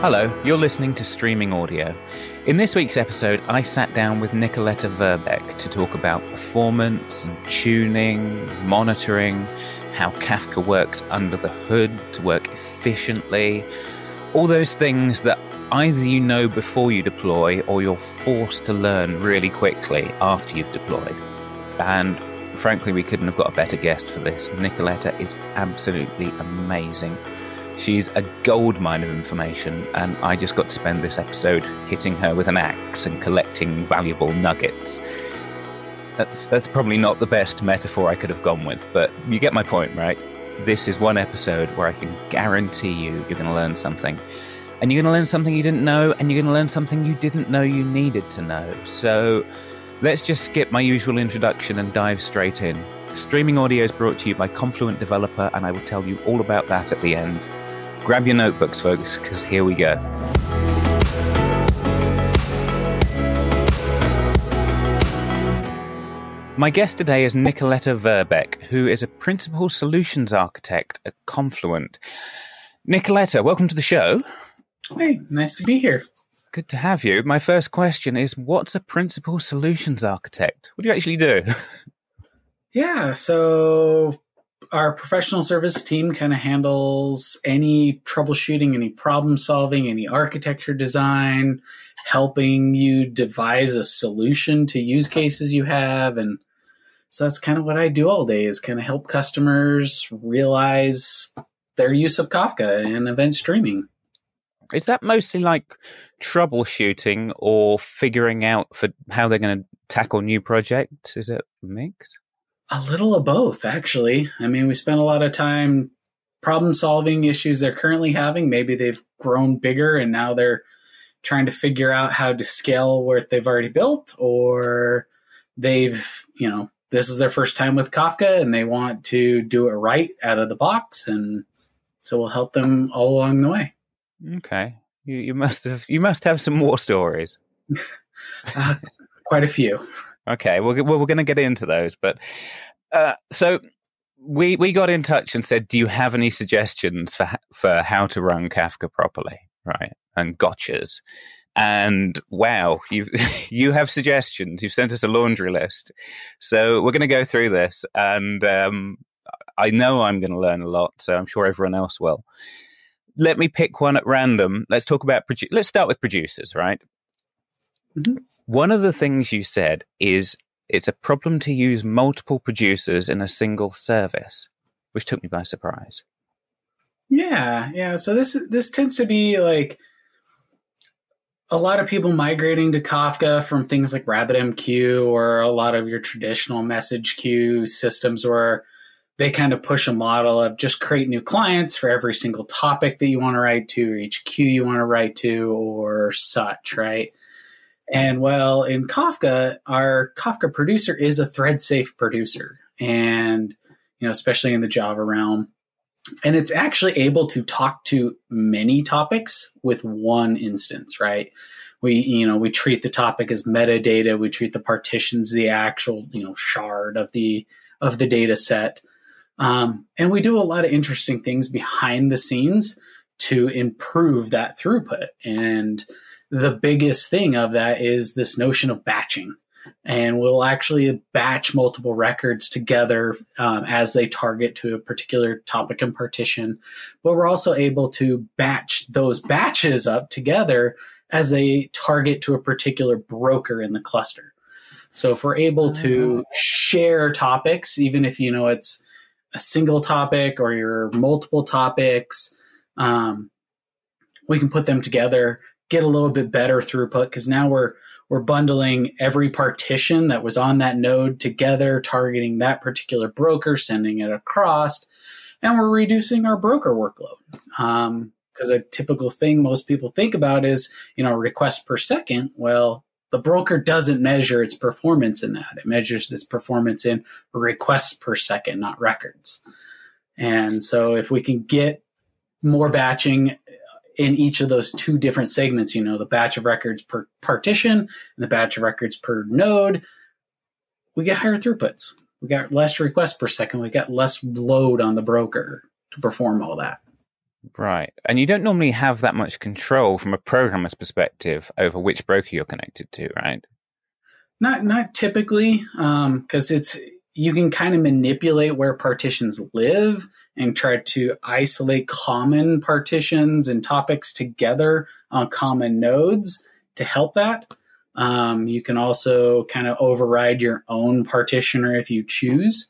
Hello, you're listening to Streaming Audio. In this week's episode, I sat down with Nicoletta Verbeck to talk about performance and tuning, monitoring, how Kafka works under the hood to work efficiently, all those things that either you know before you deploy or you're forced to learn really quickly after you've deployed. And frankly, we couldn't have got a better guest for this. Nicoletta is absolutely amazing. She's a goldmine of information, and I just got to spend this episode hitting her with an axe and collecting valuable nuggets. That's, that's probably not the best metaphor I could have gone with, but you get my point, right? This is one episode where I can guarantee you you're going to learn something. And you're going to learn something you didn't know, and you're going to learn something you didn't know you needed to know. So let's just skip my usual introduction and dive straight in. Streaming audio is brought to you by Confluent Developer, and I will tell you all about that at the end. Grab your notebooks, folks, because here we go. My guest today is Nicoletta Verbeck, who is a principal solutions architect at Confluent. Nicoletta, welcome to the show. Hey, nice to be here. Good to have you. My first question is What's a principal solutions architect? What do you actually do? Yeah, so our professional service team kind of handles any troubleshooting, any problem solving, any architecture design, helping you devise a solution to use cases you have. And so that's kind of what I do all day is kind of help customers realize their use of Kafka and event streaming. Is that mostly like troubleshooting or figuring out for how they're going to tackle new projects? Is it a mix? A little of both, actually. I mean, we spend a lot of time problem solving issues they're currently having. Maybe they've grown bigger and now they're trying to figure out how to scale what they've already built, or they've, you know, this is their first time with Kafka and they want to do it right out of the box. And so we'll help them all along the way. Okay. You, you must have you must have some more stories. uh, quite a few. Okay, well, we're going to get into those, but uh, so we we got in touch and said, "Do you have any suggestions for for how to run Kafka properly?" Right, and gotchas, and wow, you you have suggestions. You've sent us a laundry list, so we're going to go through this, and um, I know I'm going to learn a lot, so I'm sure everyone else will. Let me pick one at random. Let's talk about produ- let's start with producers, right? Mm-hmm. One of the things you said is it's a problem to use multiple producers in a single service, which took me by surprise. Yeah, yeah. So this this tends to be like a lot of people migrating to Kafka from things like RabbitMQ or a lot of your traditional message queue systems where they kind of push a model of just create new clients for every single topic that you want to write to or each queue you want to write to or such, right? And well, in Kafka, our Kafka producer is a thread safe producer. And, you know, especially in the Java realm. And it's actually able to talk to many topics with one instance, right? We, you know, we treat the topic as metadata. We treat the partitions the actual, you know, shard of the of the data set. Um, and we do a lot of interesting things behind the scenes to improve that throughput. And the biggest thing of that is this notion of batching. And we'll actually batch multiple records together um, as they target to a particular topic and partition. But we're also able to batch those batches up together as they target to a particular broker in the cluster. So if we're able to ah. share topics, even if you know it's a single topic or your multiple topics, um, we can put them together get a little bit better throughput because now we're we're bundling every partition that was on that node together, targeting that particular broker, sending it across, and we're reducing our broker workload. Because um, a typical thing most people think about is, you know, request per second. Well, the broker doesn't measure its performance in that. It measures its performance in requests per second, not records. And so if we can get more batching in each of those two different segments, you know, the batch of records per partition and the batch of records per node, we get higher throughputs. We got less requests per second. We got less load on the broker to perform all that. Right. And you don't normally have that much control from a programmer's perspective over which broker you're connected to, right? Not not typically, because um, it's you can kind of manipulate where partitions live and try to isolate common partitions and topics together on common nodes to help that. Um, you can also kind of override your own partitioner if you choose.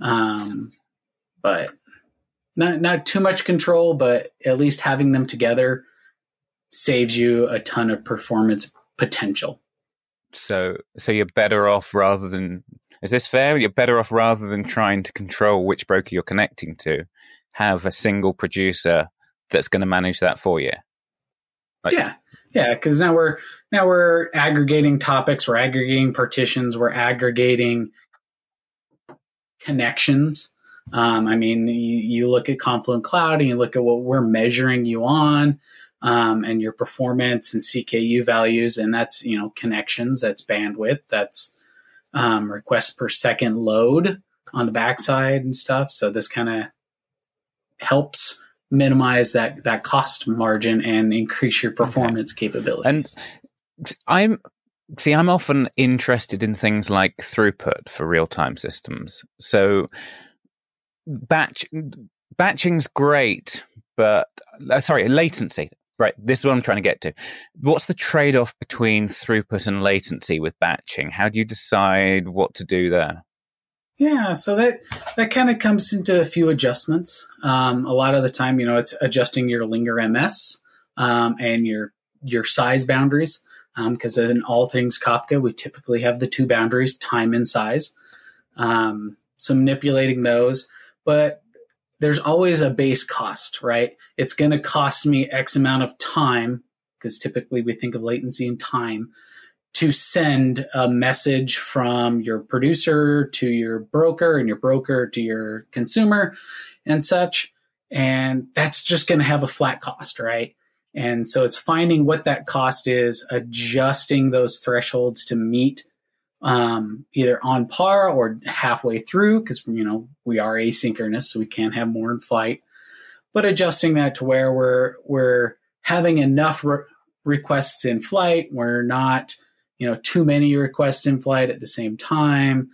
Um, but not not too much control, but at least having them together saves you a ton of performance potential. So so you're better off rather than is this fair? You're better off rather than trying to control which broker you're connecting to, have a single producer that's going to manage that for you. Like, yeah, yeah, because now we're now we're aggregating topics, we're aggregating partitions, we're aggregating connections. Um, I mean, you, you, look at Confluent Cloud and you look at what we're measuring you on um, and your performance and CKU values, and that's you know connections, that's bandwidth, that's um, requests per second load on the backside and stuff. So this kind of helps minimize that that cost margin and increase your performance okay. capabilities. And I'm see, I'm often interested in things like throughput for real time systems. So batch batching's great, but uh, sorry, latency. Right, this is what I'm trying to get to. What's the trade off between throughput and latency with batching? How do you decide what to do there? Yeah, so that that kind of comes into a few adjustments. Um, a lot of the time, you know, it's adjusting your linger MS um, and your your size boundaries because um, in all things Kafka, we typically have the two boundaries, time and size. Um, so manipulating those, but there's always a base cost, right? It's going to cost me X amount of time because typically we think of latency and time to send a message from your producer to your broker and your broker to your consumer and such. And that's just going to have a flat cost, right? And so it's finding what that cost is, adjusting those thresholds to meet um, either on par or halfway through, because you know we are asynchronous, so we can't have more in flight. But adjusting that to where we're we're having enough re- requests in flight, we're not you know too many requests in flight at the same time.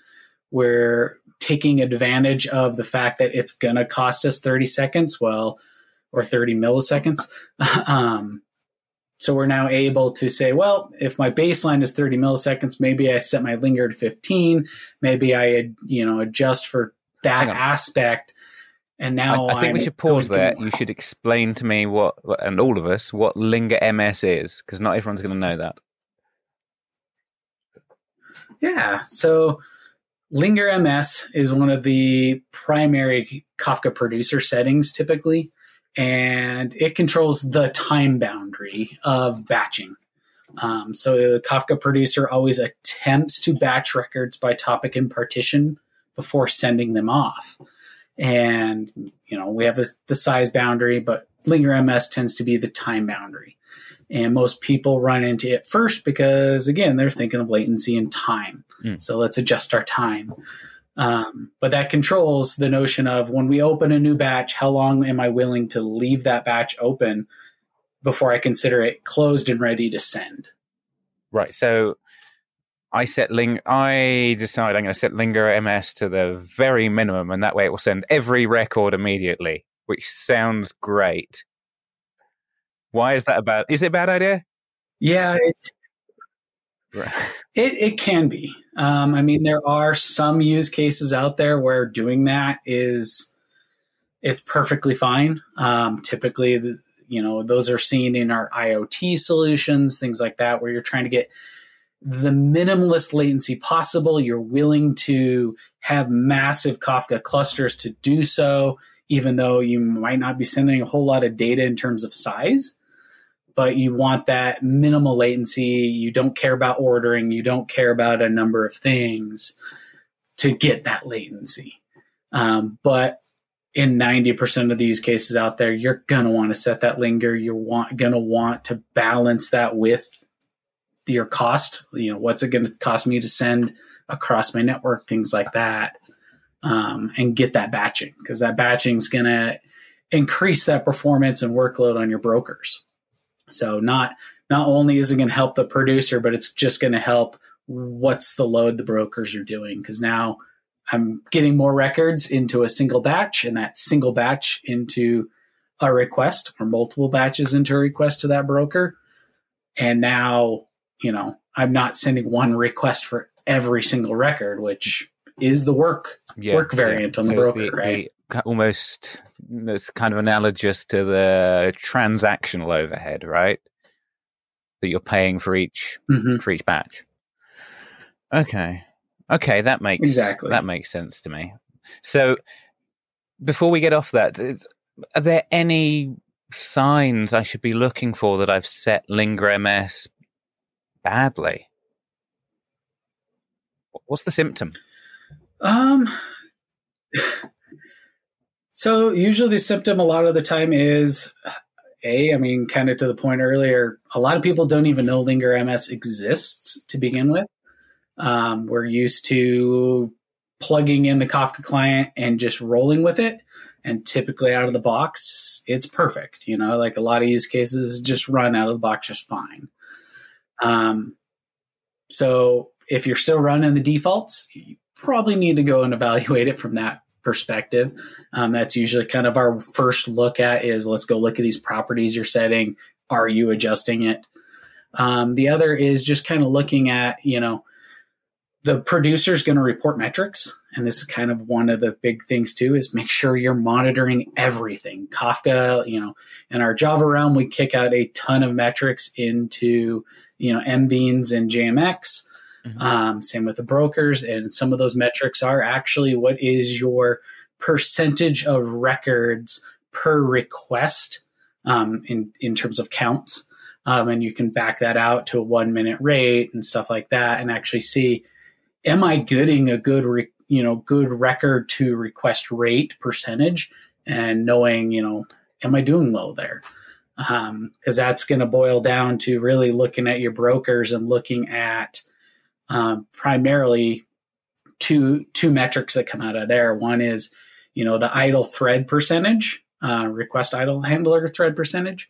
We're taking advantage of the fact that it's to cost us 30 seconds. Well, or 30 milliseconds. um, so we're now able to say, well, if my baseline is 30 milliseconds, maybe I set my linger to 15. Maybe I, you know, adjust for that aspect. And now I, I think I'm we should pause there. You should explain to me what, and all of us, what linger MS is, because not everyone's going to know that. Yeah. So linger MS is one of the primary Kafka producer settings typically and it controls the time boundary of batching. Um, so the Kafka producer always attempts to batch records by topic and partition before sending them off. And you know we have a, the size boundary, but Linger MS tends to be the time boundary. And most people run into it first because again they're thinking of latency and time. Mm. So let's adjust our time. Um, but that controls the notion of when we open a new batch, how long am I willing to leave that batch open before I consider it closed and ready to send? Right. So I set ling. I decide I'm going to set linger MS to the very minimum, and that way it will send every record immediately, which sounds great. Why is that a bad? Is it a bad idea? Yeah, it's Right. It, it can be. Um, I mean, there are some use cases out there where doing that is it's perfectly fine. Um, typically, you know, those are seen in our IoT solutions, things like that, where you're trying to get the minimalist latency possible. You're willing to have massive Kafka clusters to do so, even though you might not be sending a whole lot of data in terms of size but you want that minimal latency. You don't care about ordering. You don't care about a number of things to get that latency. Um, but in 90% of these cases out there, you're going to want to set that linger. You're want, going to want to balance that with your cost. You know, what's it going to cost me to send across my network, things like that, um, and get that batching because that batching is going to increase that performance and workload on your brokers. So not not only is it going to help the producer, but it's just going to help what's the load the brokers are doing because now I'm getting more records into a single batch and that single batch into a request or multiple batches into a request to that broker. And now, you know, I'm not sending one request for every single record, which is the work yeah, work variant yeah. on so the broker, the, right? The, almost it's kind of analogous to the transactional overhead, right? That you're paying for each mm-hmm. for each batch. Okay. Okay, that makes exactly that makes sense to me. So before we get off that, are there any signs I should be looking for that I've set Linger MS badly? What's the symptom? Um so usually the symptom a lot of the time is a, I mean, kind of to the point earlier, a lot of people don't even know Linger MS exists to begin with. Um, we're used to plugging in the Kafka client and just rolling with it. And typically out of the box, it's perfect. You know, like a lot of use cases just run out of the box just fine. Um, so if you're still running the defaults, you probably need to go and evaluate it from that perspective. Um, that's usually kind of our first look at is let's go look at these properties you're setting. Are you adjusting it? Um, the other is just kind of looking at, you know, the producer is going to report metrics and this is kind of one of the big things too is make sure you're monitoring everything kafka you know in our java realm we kick out a ton of metrics into you know mbeans and jmx mm-hmm. um, same with the brokers and some of those metrics are actually what is your percentage of records per request um, in in terms of counts um, and you can back that out to a one minute rate and stuff like that and actually see am I getting a good, re- you know, good record to request rate percentage and knowing, you know, am I doing well there? Because um, that's going to boil down to really looking at your brokers and looking at um, primarily two two metrics that come out of there. One is, you know, the idle thread percentage, uh, request idle handler thread percentage,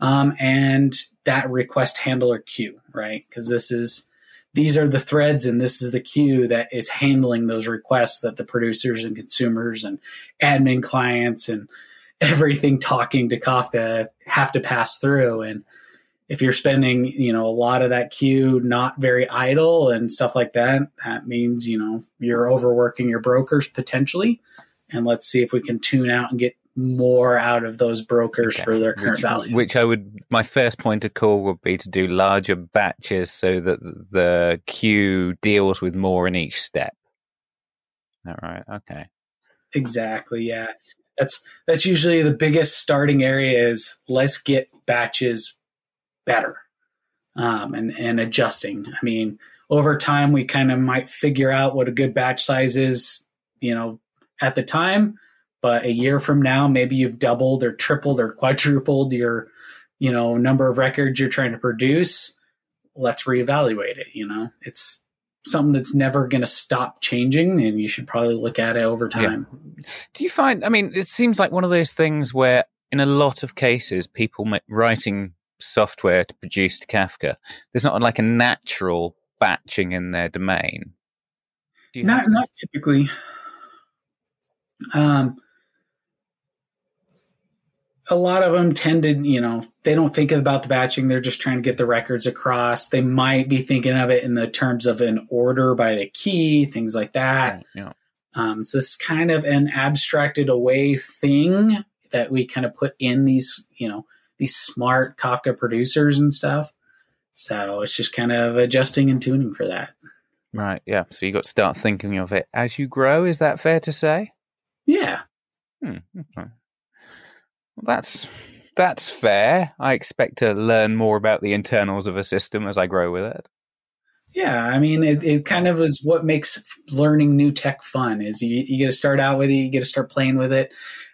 um, and that request handler queue, right? Because this is these are the threads and this is the queue that is handling those requests that the producers and consumers and admin clients and everything talking to Kafka have to pass through. And if you're spending, you know, a lot of that queue not very idle and stuff like that, that means, you know, you're overworking your brokers potentially. And let's see if we can tune out and get more out of those brokers okay. for their current which, value. Which I would, my first point of call would be to do larger batches so that the queue deals with more in each step. All right. Okay. Exactly. Yeah. That's that's usually the biggest starting area is let's get batches better um, and and adjusting. I mean, over time we kind of might figure out what a good batch size is. You know, at the time, but a year from now maybe you've doubled or tripled or quadrupled your you know number of records you're trying to produce let's reevaluate it you know it's something that's never going to stop changing and you should probably look at it over time yeah. do you find i mean it seems like one of those things where in a lot of cases people writing software to produce to kafka there's not like a natural batching in their domain not, to- not typically um, a lot of them tend to, you know, they don't think about the batching. They're just trying to get the records across. They might be thinking of it in the terms of an order by the key, things like that. yeah. Um, so it's kind of an abstracted away thing that we kind of put in these, you know, these smart Kafka producers and stuff. So it's just kind of adjusting and tuning for that. Right. Yeah. So you got to start thinking of it as you grow. Is that fair to say? Yeah. Hmm. Okay. Well, that's that's fair. I expect to learn more about the internals of a system as I grow with it. Yeah, I mean, it, it kind of is what makes learning new tech fun. Is you you get to start out with it, you get to start playing with it,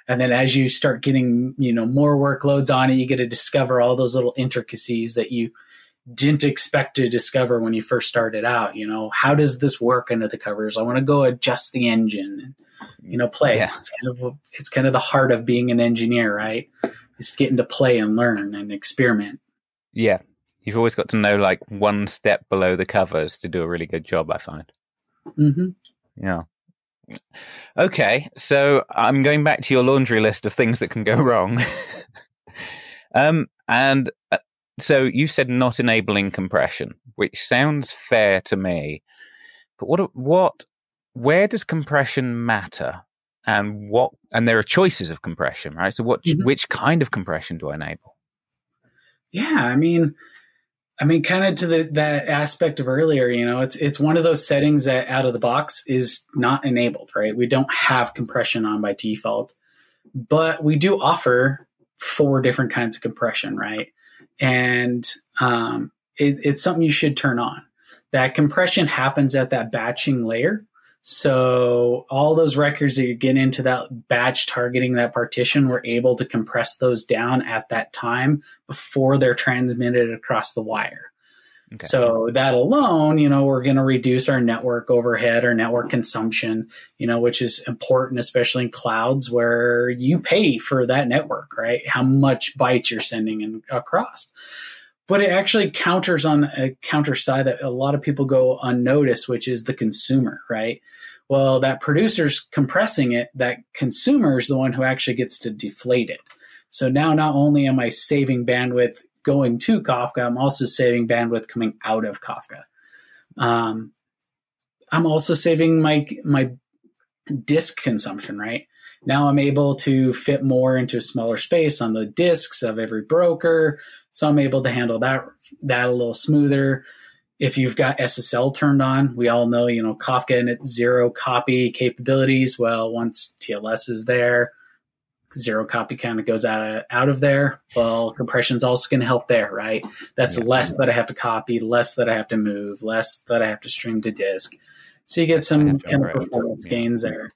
and then as you start getting you know more workloads on it, you get to discover all those little intricacies that you didn't expect to discover when you first started out. You know, how does this work under the covers? I want to go adjust the engine you know, play. Yeah. It's kind of it's kind of the heart of being an engineer, right? Is getting to play and learn and experiment. Yeah. You've always got to know like one step below the covers to do a really good job, I find. hmm Yeah. Okay, so I'm going back to your laundry list of things that can go wrong. um, and uh, so you said not enabling compression, which sounds fair to me. But what what where does compression matter? And what and there are choices of compression, right? So what Mhm. which kind of compression do I enable? Yeah, I mean, I mean, kind of to the that aspect of earlier, you know, it's it's one of those settings that out of the box is not enabled, right? We don't have compression on by default, but we do offer four different kinds of compression, right? And um, it, it's something you should turn on. That compression happens at that batching layer. So all those records that you get into that batch targeting that partition, we're able to compress those down at that time before they're transmitted across the wire. Okay. So that alone, you know, we're going to reduce our network overhead or network consumption, you know, which is important, especially in clouds where you pay for that network, right? How much bytes you're sending in, across. But it actually counters on uh, a counter side that a lot of people go unnoticed, which is the consumer, right? Well, that producer's compressing it, that consumer is the one who actually gets to deflate it. So now not only am I saving bandwidth going to Kafka, I'm also saving bandwidth coming out of Kafka. Um, I'm also saving my my disk consumption, right? Now I'm able to fit more into a smaller space on the disks of every broker, so I'm able to handle that that a little smoother. If you've got SSL turned on, we all know, you know, Kafka and its zero copy capabilities. Well, once TLS is there, zero copy kind of goes out of, out of there. Well, compression's also going to help there, right? That's Yeah. less that I have to copy, less that I have to move, less that I have to stream to disk. So you get some kind of performance yeah. gains there.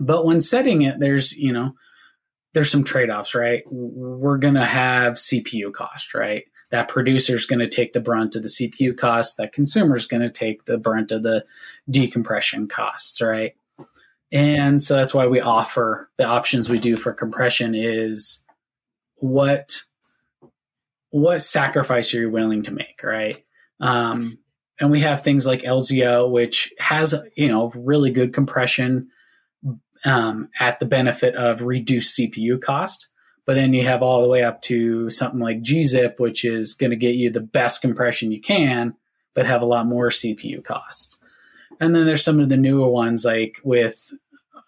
But when setting it, there's, you know, there's some trade-offs, right? We're going to have CPU cost, right? That producer is going to take the brunt of the CPU cost. That consumer is going to take the brunt of the decompression costs, right? And so that's why we offer the options we do for compression is what what sacrifice are you willing to make, right? Um, and we have things like LZO, which has you know really good compression um, at the benefit of reduced CPU cost. But then you have all the way up to something like gzip, which is going to get you the best compression you can, but have a lot more CPU costs. And then there's some of the newer ones, like with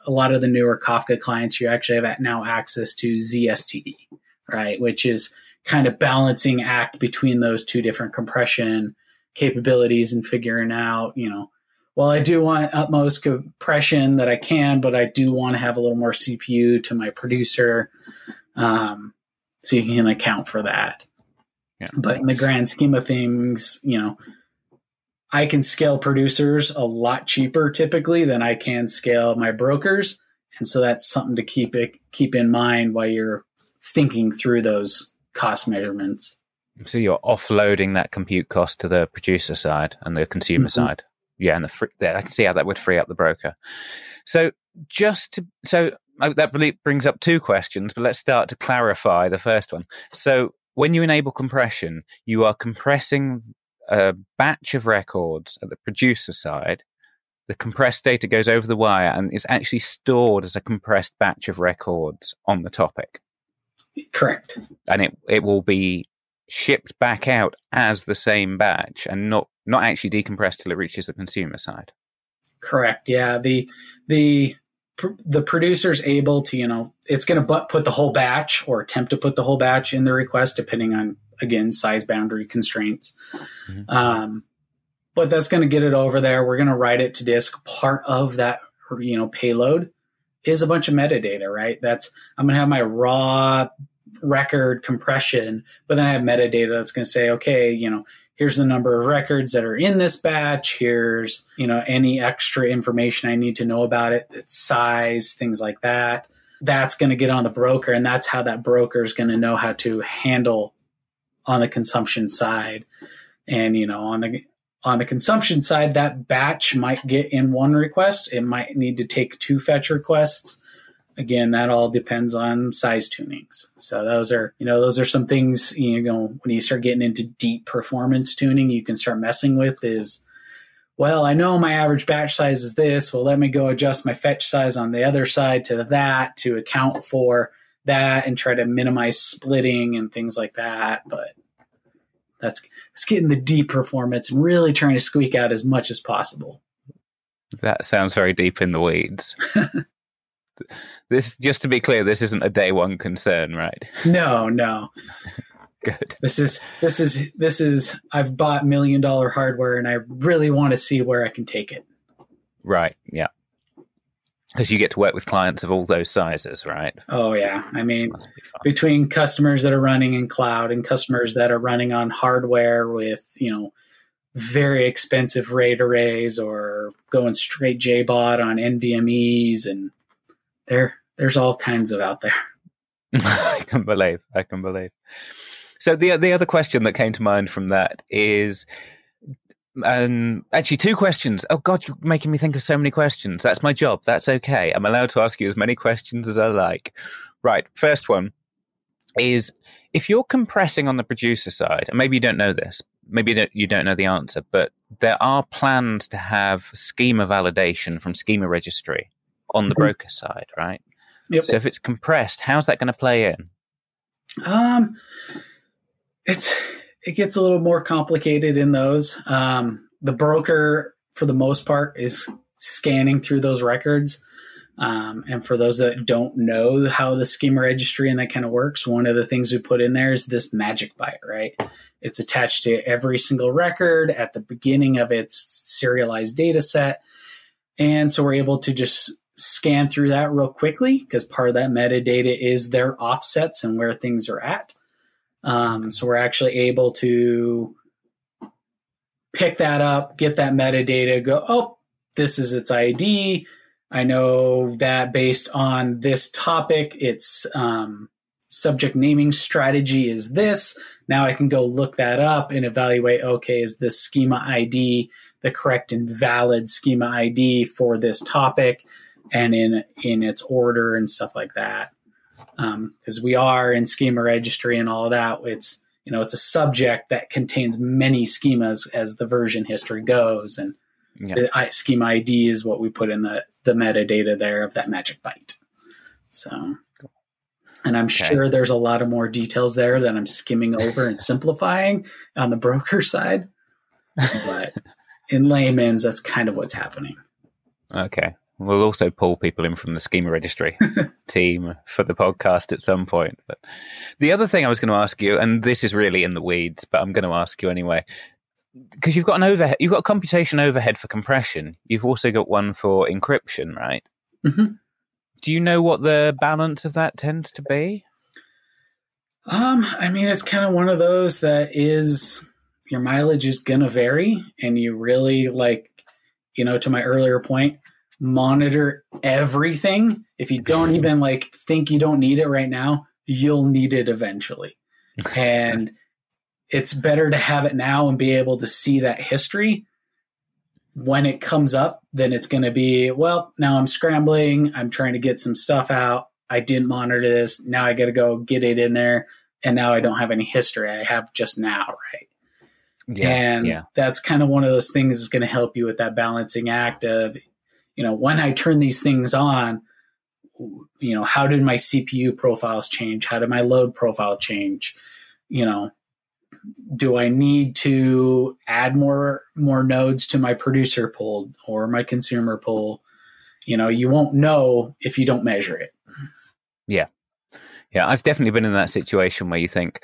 a lot of the newer Kafka clients, you actually have now access to ZSTD, right? Which is kind of balancing act between those two different compression capabilities and figuring out, you know, well, I do want utmost compression that I can, but I do want to have a little more CPU to my producer. Um, so you can account for that. Yeah. But in the grand scheme of things, you know, I can scale producers a lot cheaper typically than I can scale my brokers. And so that's something to keep it keep in mind while you're thinking through those cost measurements. So you're offloading that compute cost to the producer side and the consumer Mhm. side. Yeah, and the free, yeah, I can see how that would free up the broker. So just to, so Oh, that brings up two questions, but let's start to clarify the first one. So when you enable compression, you are compressing a batch of records at the producer side. The compressed data goes over the wire and is actually stored as a compressed batch of records on the topic Correct. and it it will be shipped back out as the same batch and not not actually decompressed till it reaches the consumer side. Correct. Yeah. The the pr- the producer's able to you know it's going to put the whole batch or attempt to put the whole batch in the request depending on again size boundary constraints. Mhm. Um, but that's going to get it over there. We're going to write it to disk. Part of that you know payload is a bunch of metadata, right? That's I'm going to have my raw record compression, but then I have metadata that's going to say, okay, you know, here's the number of records that are in this batch. Here's, you know, any extra information I need to know about it, its size, things like that. That's going to get on the broker, and that's how that broker is going to know how to handle on the consumption side, and you know, on the On the consumption side, that batch might get in one request. It might need to take two fetch requests. Again, that all depends on size tunings. So those are, you know, those are some things, you know, when you start getting into deep performance tuning, you can start messing with is, well, I know my average batch size is this. Well, let me go adjust my fetch size on the other side to that to account for that and try to minimize splitting and things like that. But that's that's getting the deep performance and really trying to squeak out as much as possible. That sounds very deep in the weeds. this just to be clear, this isn't a day one concern, right? No, no. Good. This is this is this is I've bought million dollar hardware and I really want to see where I can take it. Right. Yeah. Because you get to work with clients of all those sizes, right? Oh yeah. I mean be between customers that are running in cloud and customers that are running on hardware with, you know, very expensive RAID arrays or going straight JBOD on NVMEs and there there's all kinds of out there. I can believe. I can believe. So the the other question that came to mind from that is, um, actually two questions. Oh God, you're making me think of so many questions. That's my job. That's okay. I'm allowed to ask you as many questions as I like. Right. First one is if you're compressing on the producer side, and maybe you don't know this, maybe you don't know the answer, but there are plans to have schema validation from schema registry on the mm-hmm. broker side, right? Yep. So if it's compressed, how's that going to play in? Um, it's it gets a little more complicated in those. Um, the broker, for the most part, is scanning through those records. Um, and for those that don't know how the schema registry and that kind of works, one of the things we put in there is this magic byte, right? It's attached to every single record at the beginning of its serialized data set. And so we're able to just scan through that real quickly because part of that metadata is their offsets and where things are at. Um, so we're actually able to pick that up, get that metadata, go, oh, this is its ID. I know that based on this topic, its um, subject naming strategy is this. Now I can go look that up and evaluate okay, is this schema ID the correct and valid schema ID for this topic? And in in its order and stuff like that. Because um, we are in schema registry and all that, it's you know it's a subject that contains many schemas as the version history goes, and yeah. the schema ID is what we put in the the metadata there of that magic byte. So. And I'm okay. sure there's a lot of more details there that I'm skimming over and simplifying on the broker side. But in layman's, that's kind of what's happening. Okay. We'll also pull people in from the schema registry team for the podcast at some point. But the other thing I was going to ask you, and this is really in the weeds, but I'm going to ask you anyway, because you've got an overhead, you've got a computation overhead for compression. You've also got one for encryption, right? Mm-hmm. Do you know what the balance of that tends to be? Um, I mean, it's kind of one of those that is your mileage is going to vary, and you really like, you know, to my earlier point monitor everything. If you don't even like think you don't need it right now, you'll need it eventually. and it's better to have it now and be able to see that history when it comes up then it's going to be well now i'm scrambling i'm trying to get some stuff out i didn't monitor this now i got to go get it in there and now i don't have any history i have just now right yeah, and yeah. that's kind of one of those things that's going to help you with that balancing act of you know, when I turn these things on, you know, how did my CPU profiles change? How did my load profile change? You know, do I need to add more more nodes to my producer pool or my consumer pool? You know, you won't know if you don't measure it. Yeah. Yeah, I've definitely been in that situation where you think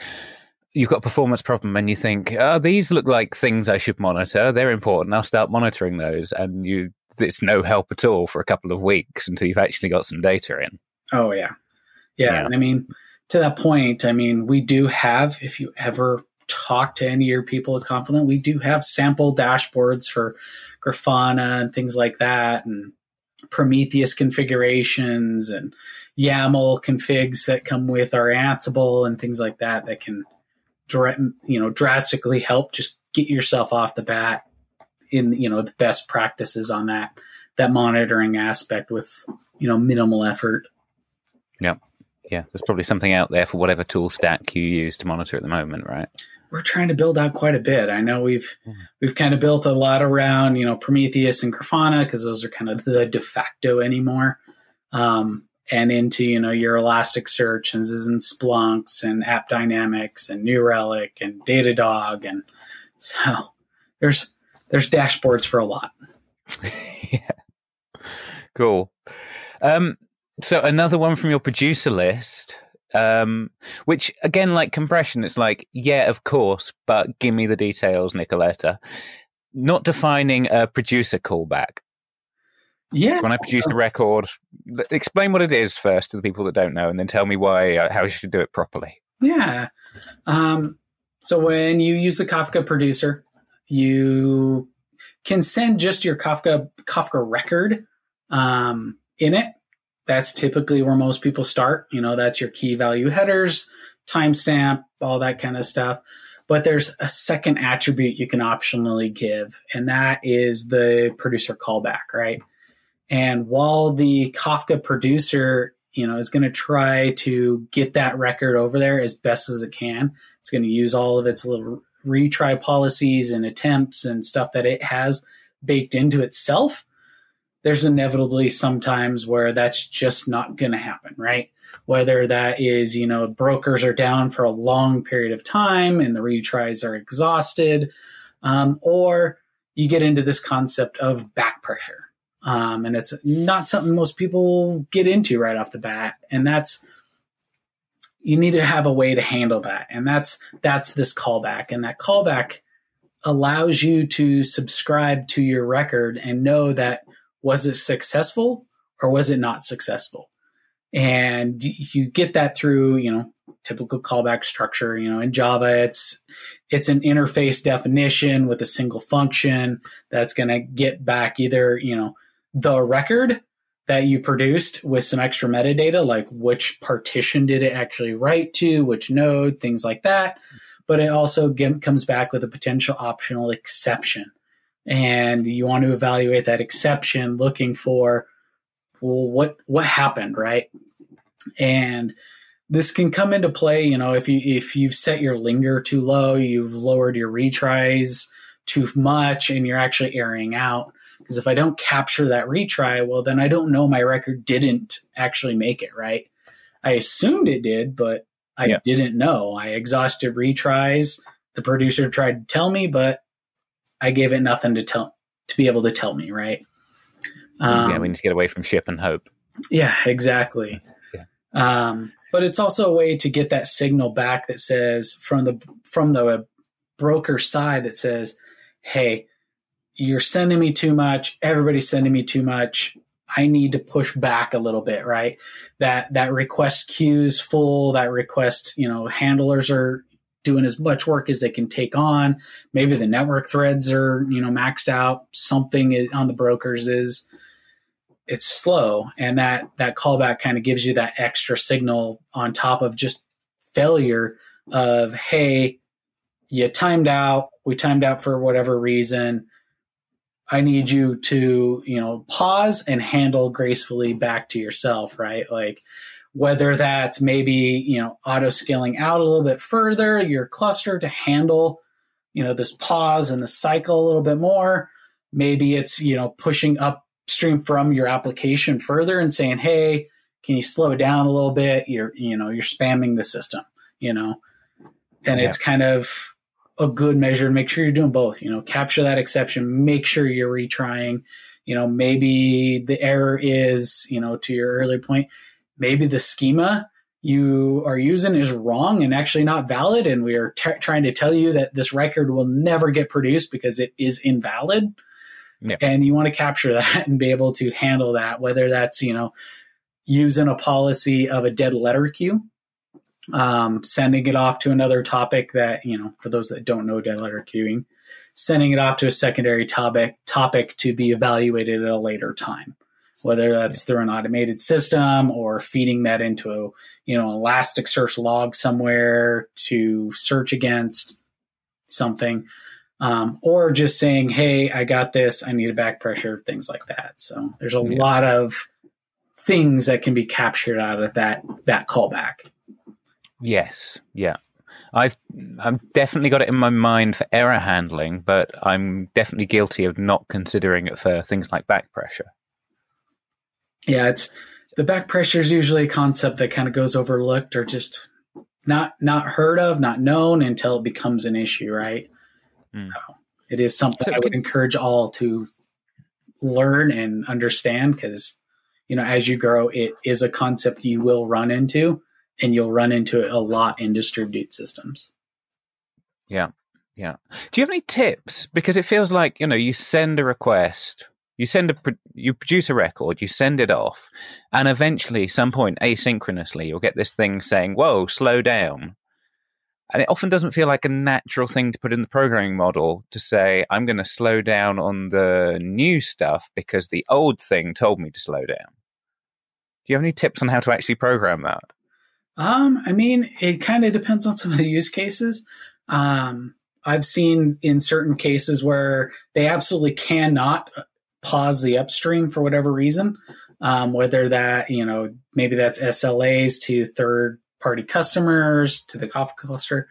you've got a performance problem and you think, oh, these look like things I should monitor. They're important. I'll start monitoring those. And you it's no help at all for a couple of weeks until you've actually got some data in. Oh yeah. Yeah. yeah. I mean, to that point, I mean, we do have, if you ever talk to any of your people at Confluent, we do have sample dashboards for Grafana and things like that, and Prometheus configurations and YAML configs that come with our Ansible and things like that that can, you know, drastically help just get yourself off the bat in you know the best practices on that that monitoring aspect with you know minimal effort. Yeah, yeah. There's probably something out there for whatever tool stack you use to monitor at the moment, right? We're trying to build out quite a bit. I know we've mm. we've kind of built a lot around you know Prometheus and Grafana because those are kind of the de facto anymore. Um, and into you know your Elasticsearch and, and Splunks and App Dynamics and New Relic and Datadog and so there's there's dashboards for a lot. yeah. Cool. Um, so another one from your producer list, um, which again, like compression, it's like, yeah, of course, but give me the details, Nicoletta. Not defining a producer callback. Yeah. So when I produce a record, explain what it is first to the people that don't know, and then tell me why uh, how you should do it properly. Yeah. Um, so when you use the Kafka producer, you can send just your Kafka Kafka record um, in it. That's typically where most people start. You know, that's your key value headers, timestamp, all that kind of stuff. But there's a second attribute you can optionally give, and that is the producer callback, right? And while the Kafka producer, you know, is going to try to get that record over there as best as it can, it's going to use all of its little retry policies and attempts and stuff that it has baked into itself, there's inevitably sometimes where that's just not going to happen, right? Whether that is, you know, brokers are down for a long period of time and the retries are exhausted, um, or you get into this concept of back pressure. Um, and it's not something most people get into right off the bat. And that's you need to have a way to handle that. And that's that's this callback. And that callback allows you to subscribe to your record and know that was it successful or was it not successful? And you get that through you know typical callback structure. You know in java it's it's an interface definition with a single function that's going to get back either you know the record that you produced with some extra metadata, like which partition did it actually write to, which node, things like that. But it also get, comes back with a potential optional exception. And you want to evaluate that exception looking for, well, what, what happened, right? And this can come into play, you know, if you, if you've set your linger too low, you've lowered your retries too much and you're actually airing out because if I don't capture that retry, well, then I don't know my record didn't actually make it, right? I assumed it did, but I yeah. didn't know. I exhausted retries. The producer tried to tell me, but I gave it nothing to tell to be able to tell me, right? Um, yeah, we need to get away from ship and hope. Yeah, exactly. Yeah. Um, but it's also a way to get that signal back that says from the from the broker side that says, "Hey, you're sending me too much everybody's sending me too much i need to push back a little bit right? That that request queues full that request you know handlers are doing as much work as they can take on. Maybe the network threads are you know maxed out. Something on the brokers is it's slow. And that that callback kind of gives you that extra signal on top of just failure of hey you timed out. We timed out for whatever reason I need you to, you know, pause and handle gracefully back to yourself, right? Like whether that's maybe, you know, auto scaling out a little bit further, your cluster to handle, you know, this pause and the cycle a little bit more. Maybe it's, you know, pushing upstream from your application further and saying, hey, can you slow down a little bit? You're, you know, you're spamming the system, you know, and yeah. it's kind of, a good measure and make sure you're doing both. You know, capture that exception, make sure you're retrying. You know, maybe the error is, you know, to your earlier point, maybe the schema you are using is wrong and actually not valid. And we are t- trying to tell you that this record will never get produced because it is invalid. Yeah. And you want to capture that and be able to handle that, whether that's, you know, using a policy of a dead letter queue um, sending it off to another topic that you know for those that don't know dead letter queuing sending it off to a secondary topic topic to be evaluated at a later time whether that's through an automated system or feeding that into a you know elasticsearch log somewhere to search against something um, or just saying, "Hey, I got this. I need a back pressure," things like that. So there's a yeah. lot of things that can be captured out of that that callback. Yes, yeah. I've I've definitely got it in my mind for error handling, but I'm definitely guilty of not considering it for things like back pressure. Yeah, it's the back pressure is usually a concept that kind of goes overlooked or just not not heard of, not known until it becomes an issue, right? Mm. So it is something so I would encourage all to learn and understand because you know as you grow, it is a concept you will run into, and you'll run into it a lot in distributed systems. Yeah, yeah. Do you have any tips? Because it feels like you know you send a request you send a you produce a record, you send it off, and eventually, some point asynchronously, you'll get this thing saying, "Whoa, slow down." And it often doesn't feel like a natural thing to put in the programming model to say, "I'm going to slow down on the new stuff because the old thing told me to slow down." Do you have any tips on how to actually program that? Um, I mean, it kind of depends on some of the use cases. Um, I've seen in certain cases where they absolutely cannot pause the upstream for whatever reason, um, whether that, you know, maybe that's SLAs to third party customers, to the Kafka cluster,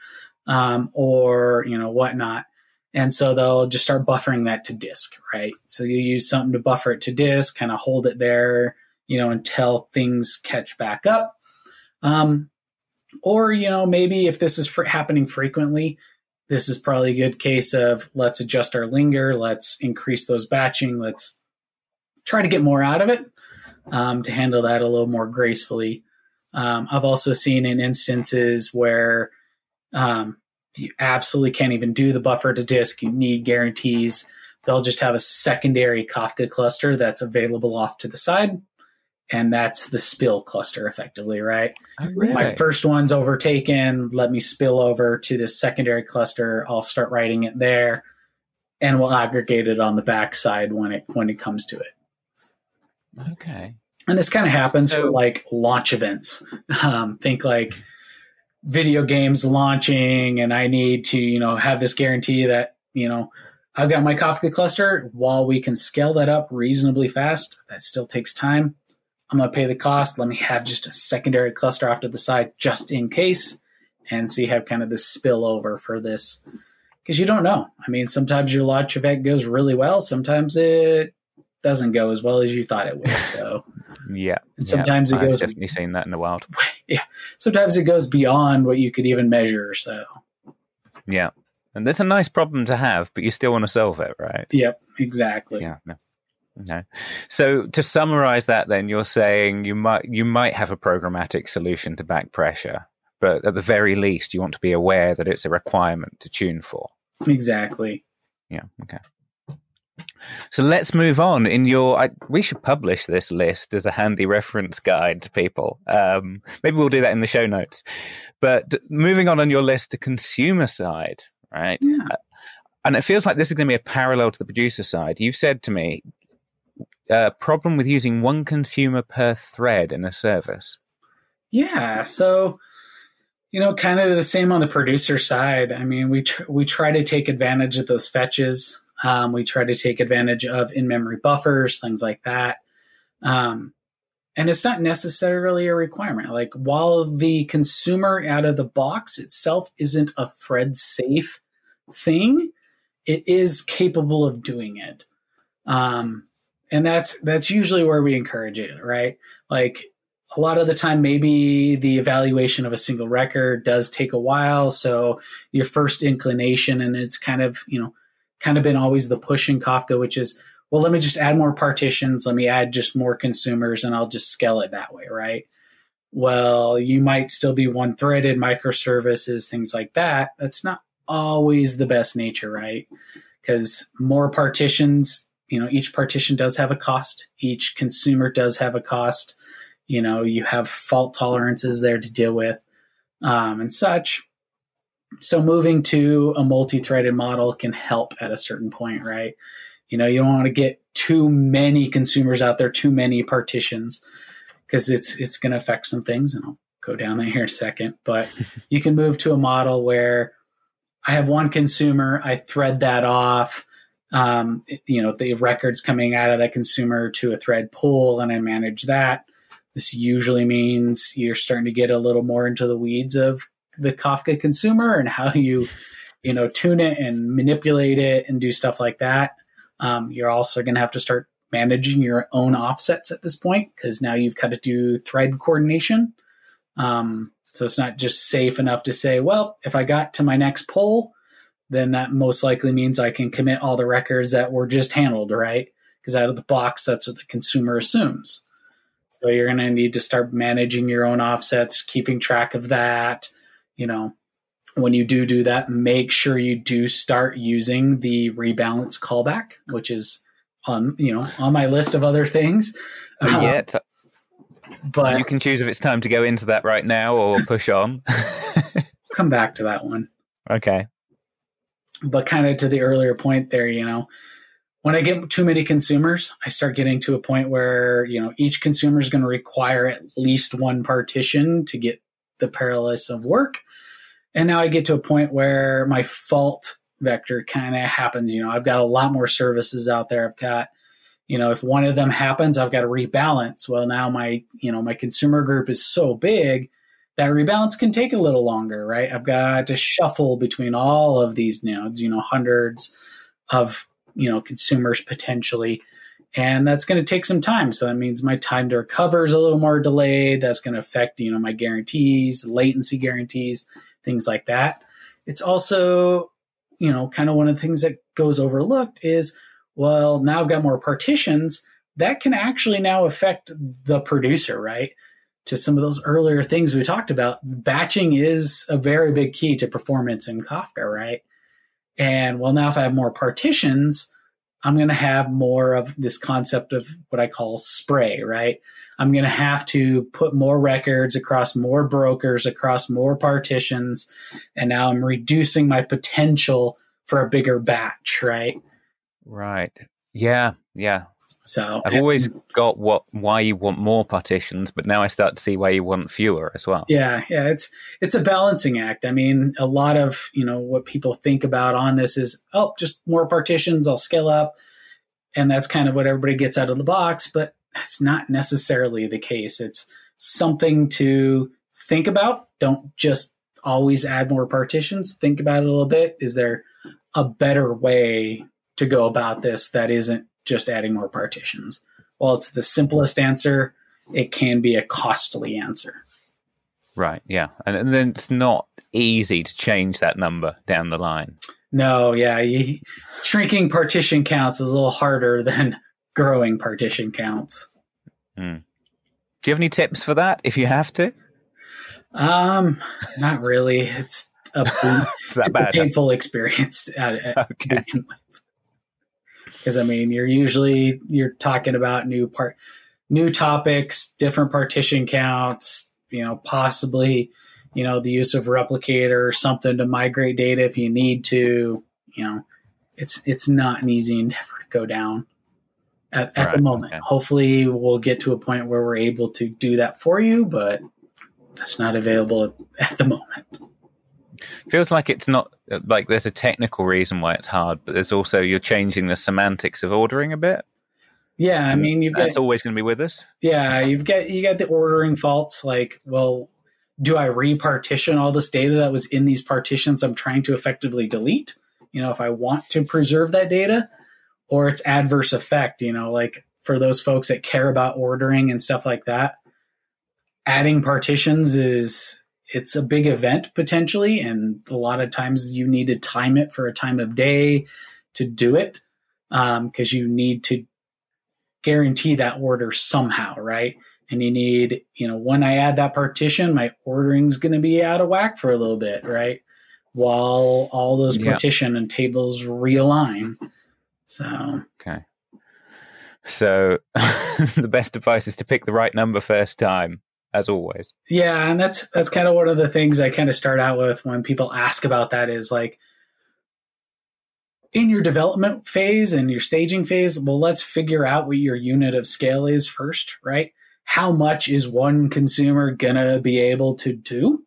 um, or, you know, whatnot. And so they'll just start buffering that to disk, right? So you use something to buffer it to disk, kind of hold it there, you know, until things catch back up. Um, or, you know, maybe if this is fr- happening frequently, this is probably a good case of let's adjust our linger, let's increase those batching, let's try to get more out of it um, to handle that a little more gracefully. Um, I've also seen in instances where um, you absolutely can't even do the buffer to disk. You need guarantees. They'll just have a secondary Kafka cluster that's available off to the side and that's the spill cluster effectively, right? Oh, really? My first one's overtaken. Let me spill over to this secondary cluster. I'll start writing it there, and we'll aggregate it on the backside when it when it comes to it. Okay. And this kind of happens so, for like launch events. Um, think like video games launching, and I need to you know have this guarantee that you know I've got my Kafka cluster. While we can scale that up reasonably fast, that still takes time I'm going to pay the cost. Let me have just a secondary cluster off to the side just in case. And so you have kind of this spillover for this because you don't know. I mean, sometimes your launch event goes really well. Sometimes it doesn't go as well as you thought it would go. yeah. And sometimes yeah, it goes. I've definitely seen that in the wild. Yeah. Sometimes it goes beyond what you could even measure. So. Yeah. And that's a nice problem to have, but you still want to solve it, right? Yep. Exactly. Yeah. No. No. So to summarize that then you're saying you might you might have a programmatic solution to back pressure, but at the very least you want to be aware that it's a requirement to tune for. Exactly. Yeah, okay. So let's move on. In your, I, we should publish this list as a handy reference guide to people. Um, maybe we'll do that in the show notes. But moving on on your list to consumer side, right? Yeah. Uh, and it feels like this is going to be a parallel to the producer side. You've said to me problem with using one consumer per thread in a service? Yeah, so you know, kind of the same on the producer side. I mean, we tr- we try to take advantage of those fetches. Um, we try to take advantage of in-memory buffers, things like that. Um, and it's not necessarily a requirement. Like while the consumer out of the box itself isn't a thread safe thing, it is capable of doing it. Um, and that's that's usually where we encourage it right? Like a lot of the time maybe the evaluation of a single record does take a while. So your first inclination and it's kind of you know kind of been always the push in kafka which is well let me just add more partitions. Let me add just more consumers and i'll just scale it that way right? Well you might still be one threaded microservices things like that. That's not always the best nature right? Because more partitions you know each partition does have a cost. Each consumer does have a cost. You know you have fault tolerances there to deal with um, and such. So moving to a multi-threaded model can help at a certain point right? You know you don't want to get too many consumers out there too many partitions because it's it's going to affect some things and i'll go down there here in a second. But you can move to a model where I have one consumer, I thread that off. Um, you know, the records coming out of that consumer to a thread pool, and I manage that. This usually means you're starting to get a little more into the weeds of the Kafka consumer and how you, you know, tune it and manipulate it and do stuff like that. Um, you're also going to have to start managing your own offsets at this point because now you've got to do thread coordination. Um, so it's not just safe enough to say, well, if I got to my next pull, then that most likely means I can commit all the records that were just handled, right? Because out of the box, that's what the consumer assumes. So you're going to need to start managing your own offsets, keeping track of that. You know, when you do do that, make sure you do start using the rebalance callback, which is on you know on my list of other things. Uh, yeah, but you can choose if it's time to go into that right now or push on. come back to that one. Okay. But kind of to the earlier point there, you know, when I get too many consumers, I start getting to a point where, you know, each consumer is going to require at least one partition to get the parallels of work. And now I get to a point where my fault vector kind of happens. You know, I've got a lot more services out there. I've got, you know, if one of them happens, I've got to rebalance. Well, now my, you know, my consumer group is so big that rebalance can take a little longer, right? I've got to shuffle between all of these nodes, you know, hundreds of, you know, consumers potentially. And that's going to take some time. So that means my time to recover is a little more delayed. That's going to affect, you know, my guarantees, latency guarantees, things like that. It's also you know, kind of one of the things that goes overlooked is, well, now I've got more partitions. That can actually now affect the producer, right? To some of those earlier things we talked about, batching is a very big key to performance in Kafka, right? And well, now if I have more partitions, I'm going to have more of this concept of what I call spray, right? I'm going to have to put more records across more brokers, across more partitions. And now I'm reducing my potential for a bigger batch, right? Right. Yeah. Yeah. So I've always got what why you want more partitions, but now I start to see why you want fewer as well. Yeah, yeah, it's it's a balancing act. I mean, a lot of you know what people think about on this is oh, just more partitions, I'll scale up, and that's kind of what everybody gets out of the box. But that's not necessarily the case. It's something to think about. Don't just always add more partitions. Think about it a little bit. Is there a better way to go about this that isn't just adding more partitions? Well, it's the simplest answer. It can be a costly answer. Right. Yeah. And, and then it's not easy to change that number down the line. No. Yeah. You, shrinking partition counts is a little harder than growing partition counts. Mm. Do you have any tips for that if you have to? Um, not really. It's a, it's that bad, a painful huh? experience at, at okay. Because I mean, you're usually you're talking about new part, new topics, different partition counts. You know, possibly, you know, the use of replicator or something to migrate data if you need to. You know, it's it's not an easy endeavor to go down at, at right, the moment. Okay. Hopefully, we'll get to a point where we're able to do that for you, but that's not available at, at the moment. Feels like it's not like there's a technical reason why it's hard, but there's also you're changing the semantics of ordering a bit. Yeah, I mean, you've that's got, always going to be with us. Yeah, you've got you got the ordering faults. Like, well, do I repartition all this data that was in these partitions I'm trying to effectively delete? You know, if I want to preserve that data, or its adverse effect, you know, like for those folks that care about ordering and stuff like that, adding partitions is it's a big event potentially and a lot of times you need to time it for a time of day to do it because um, you need to guarantee that order somehow right and you need you know when i add that partition my ordering's going to be out of whack for a little bit right while all those yeah. partition and tables realign so okay. So the best advice is to pick the right number first time, as always. Yeah, and that's that's kind of one of the things I kind of start out with when people ask about that is like in your development phase and your staging phase, well, let's figure out what your unit of scale is first, right? How much is one consumer gonna be able to do?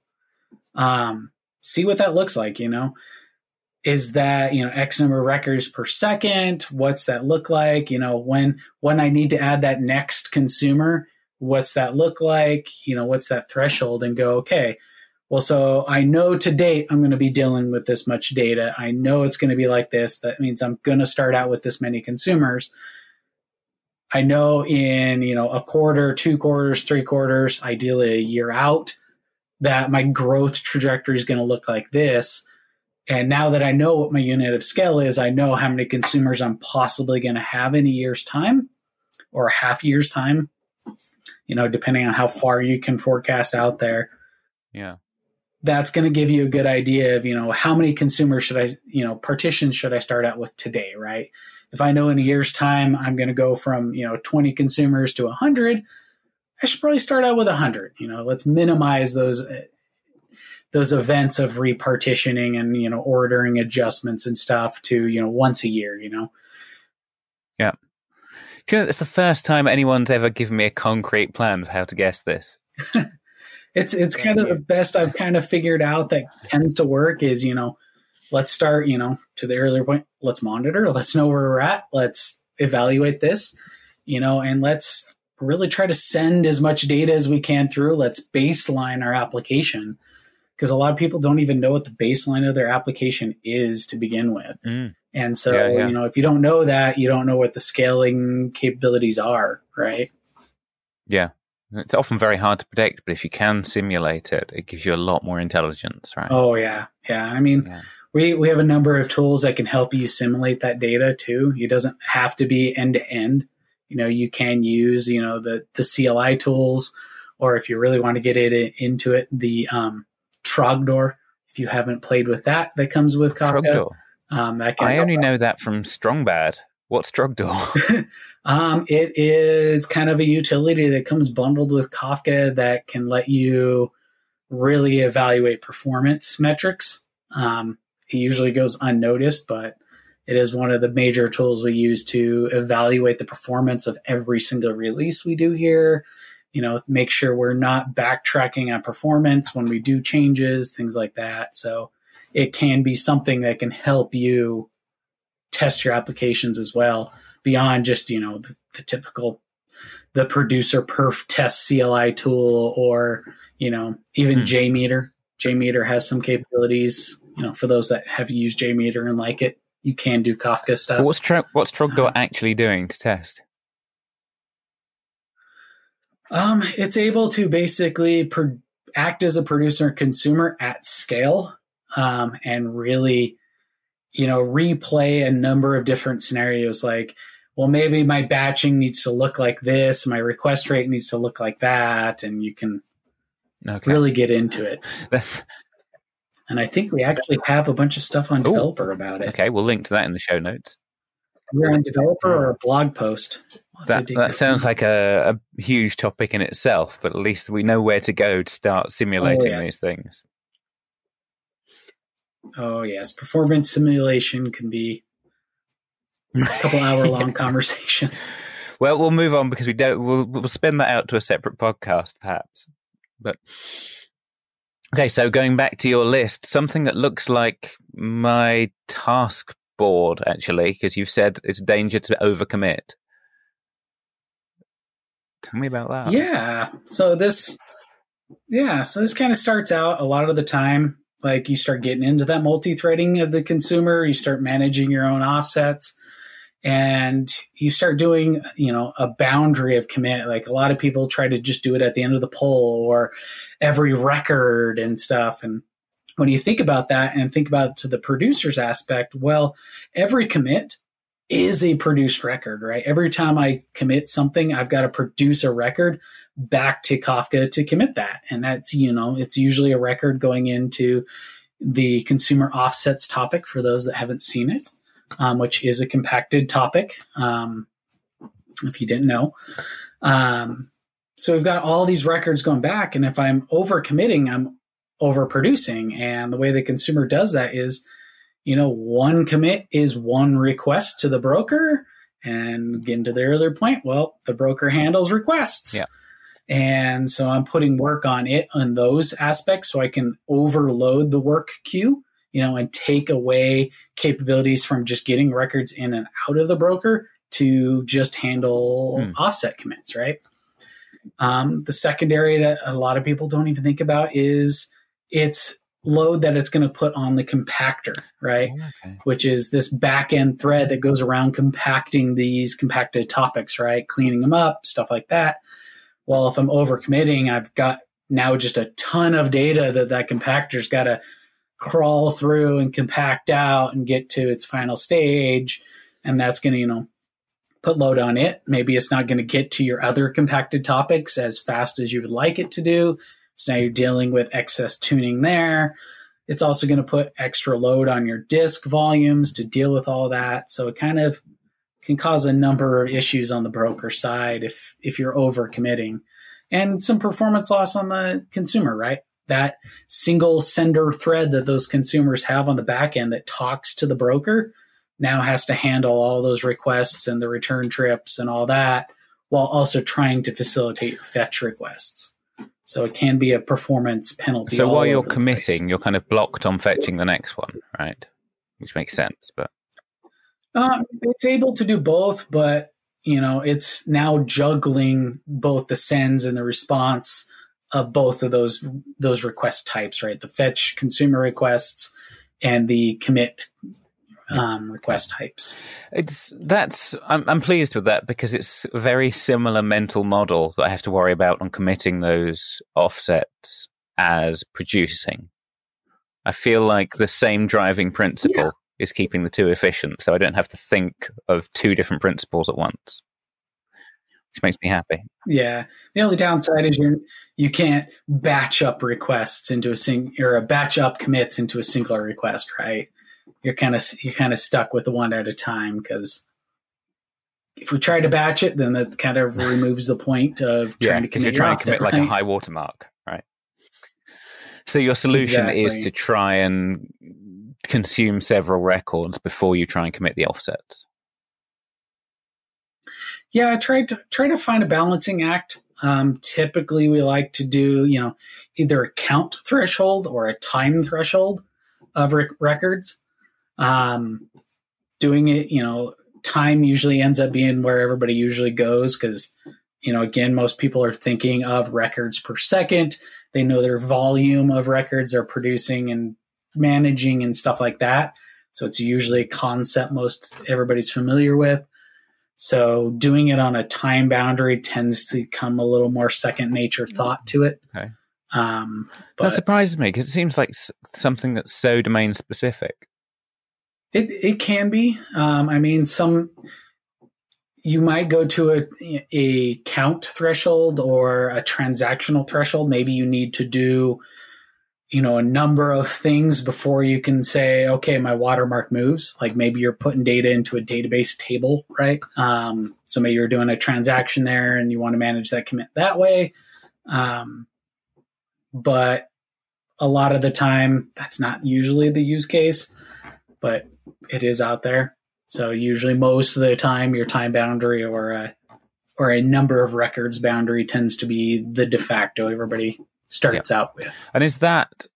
Um, see what that looks like, you know is that you know x number of records per second what's that look like you know when when i need to add that next consumer what's that look like? You know what's that threshold? And go okay well so i know to date i'm going to be dealing with this much data. I know it's going to be like this. That means i'm going to start out with this many consumers. I know in you know a quarter two quarters three quarters ideally a year out that my growth trajectory is going to look like this. And now that I know what my unit of scale is, I know how many consumers I'm possibly going to have in a year's time or a half year's time, you know, depending on how far you can forecast out there. Yeah. That's going to give you a good idea of, you know, how many consumers should I, you know, partitions should I start out with today, right? If I know in a year's time I'm going to go from, you know, 20 consumers to 100, I should probably start out with 100. You know, let's minimize those uh, those events of repartitioning and you know ordering adjustments and stuff to you know once a year you know yeah it's the first time anyone's ever given me a concrete plan of how to guess this. It's it's kind of the best i've kind of figured out that tends to work is you know let's start you know to the earlier point let's monitor let's know where we're at let's evaluate this you know and let's really try to send as much data as we can through let's baseline our application because a lot of people don't even know what the baseline of their application is to begin with. Mm. And so, yeah, yeah. you know, if you don't know that, you don't know what the scaling capabilities are, right? Yeah. It's often very hard to predict, but if you can simulate it, it gives you a lot more intelligence, right? Oh, yeah. Yeah. I mean, yeah. we, we have a number of tools that can help you simulate that data too. It doesn't have to be end to end. You know, you can use, you know, the, the CLI tools, or if you really want to get it into it, the, um, Trogdor. If you haven't played with that, that comes with Kafka. Um, that I only know that from Strong Bad. What's Trogdor? um, it is kind of a utility that comes bundled with Kafka that can let you really evaluate performance metrics. Um, it usually goes unnoticed, but it is one of the major tools we use to evaluate the performance of every single release we do here you know, make sure we're not backtracking on performance when we do changes, things like that. So it can be something that can help you test your applications as well beyond just, you know, the, the typical the producer perf test CLI tool or, you know, even mm. JMeter. JMeter has some capabilities, you know, for those that have used JMeter and like it, you can do Kafka stuff. But what's Tro- what's Trogdor so, actually doing to test? Um, it's able to basically pro- act as a producer and consumer at scale, um, and really, you know, replay a number of different scenarios. Like, well, maybe my batching needs to look like this, my request rate needs to look like that, and you can okay. really get into it. That's and I think we actually have a bunch of stuff on developer about it. Okay, we'll link to that in the show notes. We're on developer or a blog post. That that sounds like a, a, huge topic in itself, but at least we know where to go to start simulating oh, yes. these things. Oh yes, performance simulation can be a couple hour long conversation. Well, we'll move on because we don't. We'll we'll spend that out to a separate podcast, perhaps. But okay, so going back to your list, something that looks like my task board actually, because you've said it's a danger to overcommit. Tell me about that. Yeah. So this, yeah. So this kind of starts out a lot of the time, like you start getting into that multi threading of the consumer, you start managing your own offsets and you start doing, you know, a boundary of commit. Like a lot of people try to just do it at the end of the poll or every record and stuff. And when you think about that and think about to the producer's aspect, well, every commit is a produced record, right? Every time I commit something, I've got to produce a record back to Kafka to commit that. And that's, you know, it's usually a record going into the consumer offsets topic for those that haven't seen it, um, which is a compacted topic, um, if you didn't know. Um, so we've got all these records going back. And if I'm over committing, I'm overproducing. And the way the consumer does that is, you know, one commit is one request to the broker. And getting to the earlier point, well, the broker handles requests. Yeah. And so I'm putting work on it on those aspects so I can overload the work queue. you know, and take away capabilities from just getting records in and out of the broker to just handle mm. offset commits, right? Um, the secondary that a lot of people don't even think about is its load that it's going to put on the compactor, right? Oh, okay. Which is this back end thread that goes around compacting these compacted topics, right? Cleaning them up, stuff like that. Well, if I'm over committing, I've got now just a ton of data that that compactor's got to crawl through and compact out and get to its final stage. And that's going to, you know, put load on it. Maybe it's not going to get to your other compacted topics as fast as you would like it to do. So now you're dealing with excess tuning there. It's also going to put extra load on your disk volumes to deal with all that. So it kind of can cause a number of issues on the broker side if if you're over committing and some performance loss on the consumer, right? That single sender thread that those consumers have on the back end that talks to the broker now has to handle all those requests and the return trips and all that while also trying to facilitate your fetch requests. So it can be a performance penalty. So while you're committing, you're kind of blocked on fetching the next one, right? Which makes sense, but uh, it's able to do both, but you know, it's now juggling both the sends and the response of both of those those request types, right? The fetch consumer requests and the commit um, request types. It's that's I'm, I'm pleased with that because it's a very similar mental model that I have to worry about on committing those offsets as producing. I feel like the same driving principle yeah. is keeping the two efficient, so I don't have to think of two different principles at once, which makes me happy. Yeah, the only downside is you you can't batch up requests into a sing or a batch up commits into a singular request, right? You're kind of you're kind of stuck with the one at a time because if we try to batch it, then that kind of removes the point of trying yeah, to commit. You're trying to commit like a high watermark, right? So your solution exactly. is to try and consume several records before you try and commit the offsets. Yeah, I tried to try to find a balancing act. Um, typically, we like to do you know either a count threshold or a time threshold of rec- records. Um, doing it, you know, time usually ends up being where everybody usually goes because, you know, again, most people are thinking of records per second. They know their volume of records they're producing and managing and stuff like that. So it's usually a concept most everybody's familiar with. So doing it on a time boundary tends to come a little more second nature thought to it. Okay. Um, but, that surprises me because it seems like something that's so domain specific. It it can be. Um, I mean, some you might go to a a count threshold or a transactional threshold. Maybe you need to do you know a number of things before you can say okay my watermark moves like maybe you're putting data into a database table right um, so maybe you're doing a transaction there and you want to manage that commit that way um, but a lot of the time that's not usually the use case but it is out there. So usually, most of the time, your time boundary or a, or a number of records boundary tends to be the de facto everybody starts yeah. out with. And is that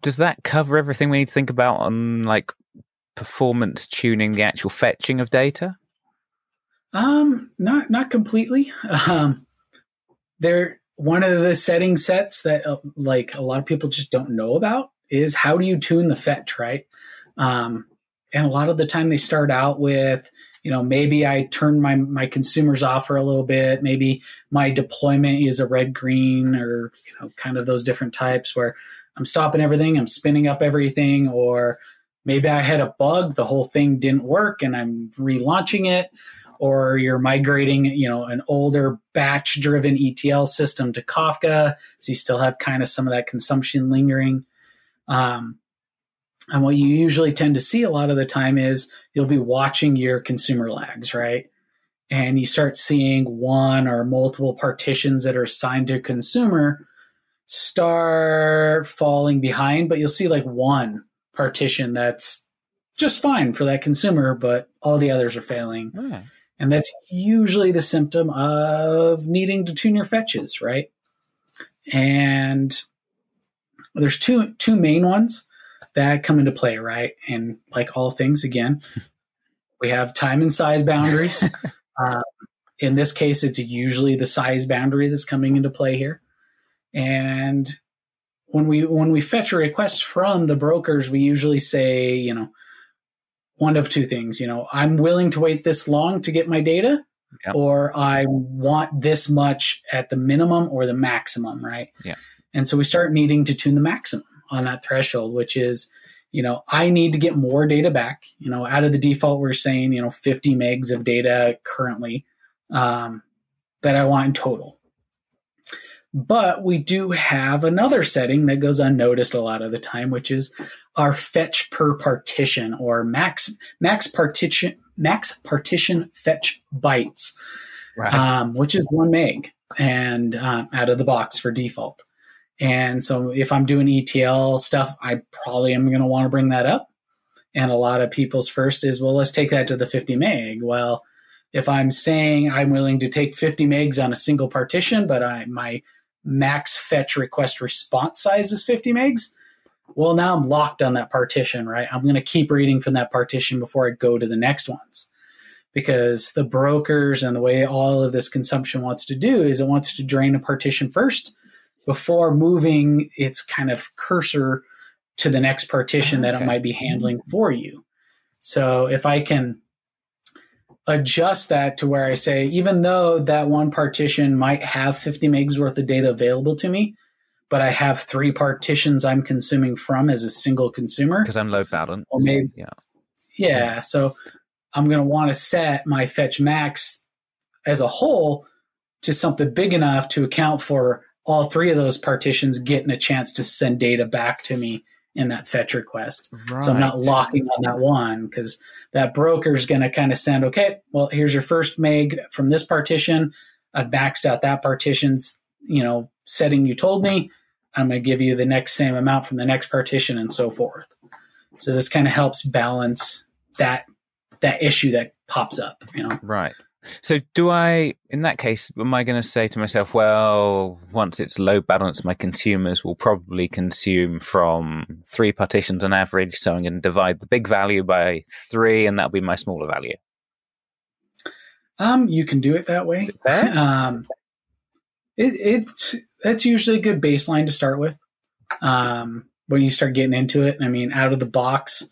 does that cover everything we need to think about on like performance tuning the actual fetching of data? Um, not not completely. Um, there one of the setting sets that uh, like a lot of people just don't know about is how do you tune the fetch, right? Um, and a lot of the time they start out with you know maybe i turn my my consumers off for a little bit. Maybe my deployment is a red green or you know kind of those different types where i'm stopping everything i'm spinning up everything or maybe i had a bug the whole thing didn't work and i'm relaunching it. Or you're migrating you know an older batch driven etl system to kafka so you still have kind of some of that consumption lingering. Um, and what you usually tend to see a lot of the time is you'll be watching your consumer lags, right? And you start seeing one or multiple partitions that are assigned to consumer start falling behind, but you'll see like one partition that's just fine for that consumer, but all the others are failing. Mm. And that's usually the symptom of needing to tune your fetches, right? And there's two two main ones. That come into play, right? And like all things, again, we have time and size boundaries. um, in this case, it's usually the size boundary that's coming into play here. And when we when we fetch a request from the brokers, we usually say, you know, one of two things. You know, I'm willing to wait this long to get my data, or I want this much at the minimum or the maximum, right? Yeah. And so we start needing to tune the maximum on that threshold, which is, you know, I need to get more data back. You know, out of the default, we're saying, you know, 50 megs of data currently um, that I want in total. But we do have another setting that goes unnoticed a lot of the time, which is our fetch per partition or max max partition max partition fetch bytes, right. um, which is one meg and uh, out of the box for default. And so if I'm doing ETL stuff, I probably am going to want to bring that up. And a lot of people's first is, well, let's take that to the 50 meg. Well, if I'm saying I'm willing to take 50 megs on a single partition, but I my max fetch request response size is 50 megs, well, now I'm locked on that partition, right? I'm going to keep reading from that partition before I go to the next ones. Because the brokers and the way all of this consumption wants to do is it wants to drain a partition first before moving its kind of cursor to the next partition okay. that it might be handling for you. So if I can adjust that to where I say, even though that one partition might have 50 megs worth of data available to me, but I have three partitions I'm consuming from as a single consumer. Because I'm load balanced. Or maybe, yeah. Yeah. So I'm going to want to set my fetch max as a whole to something big enough to account for all three of those partitions getting a chance to send data back to me in that fetch request. Right. So I'm not locking on that one because that broker is going to kind of send, okay, well, here's your first meg from this partition. I've maxed out that partition's, you know, setting you told me. I'm going to give you the next same amount from the next partition and so forth. So this kind of helps balance that that issue that pops up, you know. Right. So, do I, in that case, am I going to say to myself, well, once it's load balanced, my consumers will probably consume from three partitions on average. So, I'm going to divide the big value by three, and that'll be my smaller value. Um, you can do it that way. It um, it, it's that's usually a good baseline to start with. Um, when you start getting into it, I mean, out of the box,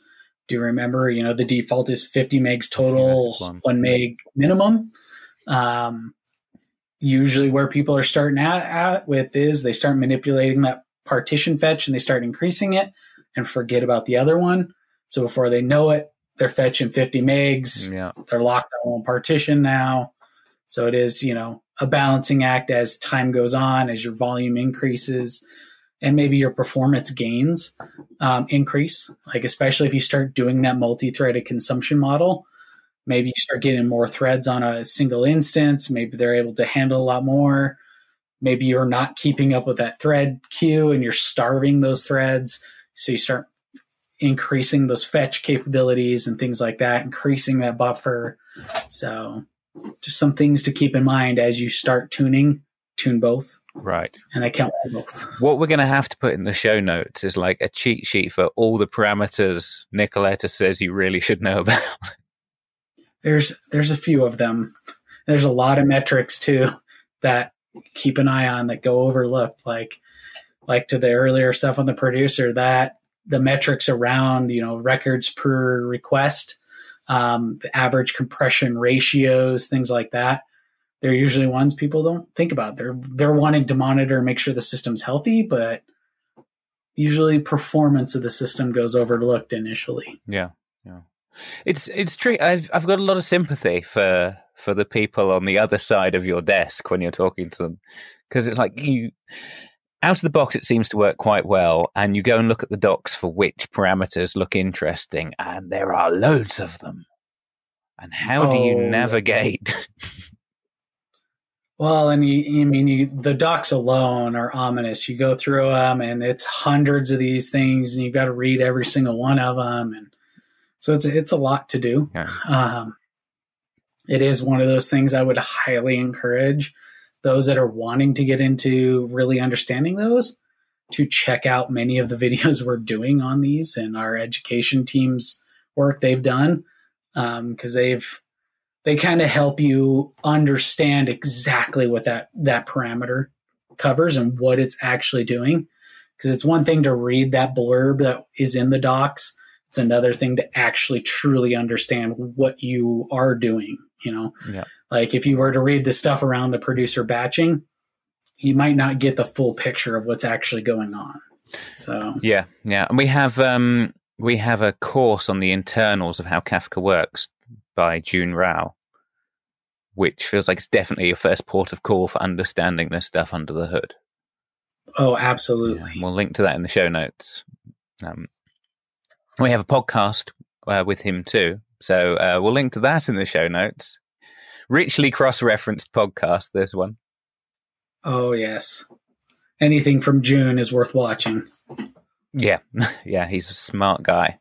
do you remember? You know, the default is 50 megs total, yeah, one meg minimum. Um, usually, where people are starting out at with is they start manipulating that partition fetch and they start increasing it and forget about the other one. So before they know it, they're fetching 50 megs. Yeah. They're locked on one partition now. So it is, you know, a balancing act as time goes on, as your volume increases and maybe your performance gains um, increase. Like especially if you start doing that multi-threaded consumption model, maybe you start getting more threads on a single instance. Maybe they're able to handle a lot more. Maybe you're not keeping up with that thread queue and you're starving those threads. So you start increasing those fetch capabilities and things like that, increasing that buffer. So just some things to keep in mind as you start tuning tune both. Right. And I count both. What we're going to have to put in the show notes is like a cheat sheet for all the parameters Nikoleta says you really should know about. There's there's a few of them. There's a lot of metrics too that keep an eye on that go overlooked like like to the earlier stuff on the producer that the metrics around, you know, records per request, um, the average compression ratios, things like that they're usually ones people don't think about. They're they're wanting to monitor and make sure the system's healthy, but usually performance of the system goes overlooked initially. Yeah, yeah. It's it's true. I've I've got a lot of sympathy for for the people on the other side of your desk when you're talking to them because it's like you out of the box it seems to work quite well and you go and look at the docs for which parameters look interesting and there are loads of them and how oh, do you oh. navigate Well, and you, I mean, you, the docs alone are ominous. You go through them, and it's hundreds of these things, and you've got to read every single one of them, and so it's it's a lot to do. Yeah. Um, it is one of those things I would highly encourage those that are wanting to get into really understanding those. to check out many of the videos we're doing on these and our education teams work they've done because um, they've they kind of help you understand exactly what that that parameter covers and what it's actually doing. Because it's one thing to read that blurb that is in the docs it's another thing to actually truly understand what you are doing you know? Yeah. like if you were to read the stuff around the producer batching you might not get the full picture of what's actually going on so. Yeah yeah and we have um we have a course on the internals of how kafka works by Jun Rao which feels like it's definitely your first port of call for understanding this stuff under the hood oh absolutely yeah, we'll link to that in the show notes um, we have a podcast uh, with him too so uh, we'll link to that in the show notes. Richly cross referenced podcast, this one. Oh, yes. Anything from Jun is worth watching. Yeah. Yeah. He's a smart guy.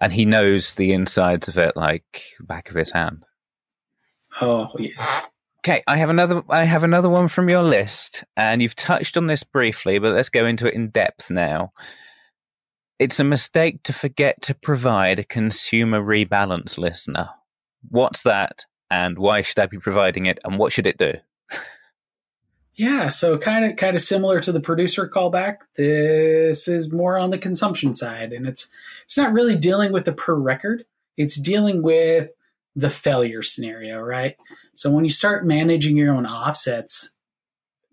And he knows the insides of it like back of his hand. Oh, yes. Okay, I have another I have another one from your list and you've touched on this briefly, but let's go into it in depth now. It's a mistake to forget to provide a consumer rebalance listener. What's that, and why should I be providing it, and what should it do? yeah, so kind of kind of similar to the producer callback. This is more on the consumption side, and it's it's not really dealing with the per record. It's dealing with the failure scenario, right? So when you start managing your own offsets,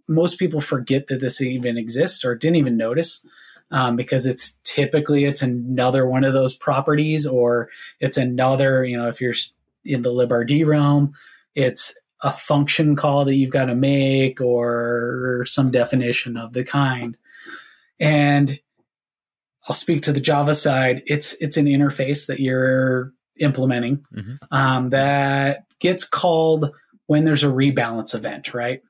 most people forget that this even exists or didn't even notice um, because it's typically it's another one of those properties or it's another you know if you're in the libRd realm it's a function call that you've got to make or some definition of the kind and i'll speak to the java side it's it's an interface that you're implementing mm-hmm. um, that gets called when there's a rebalance event right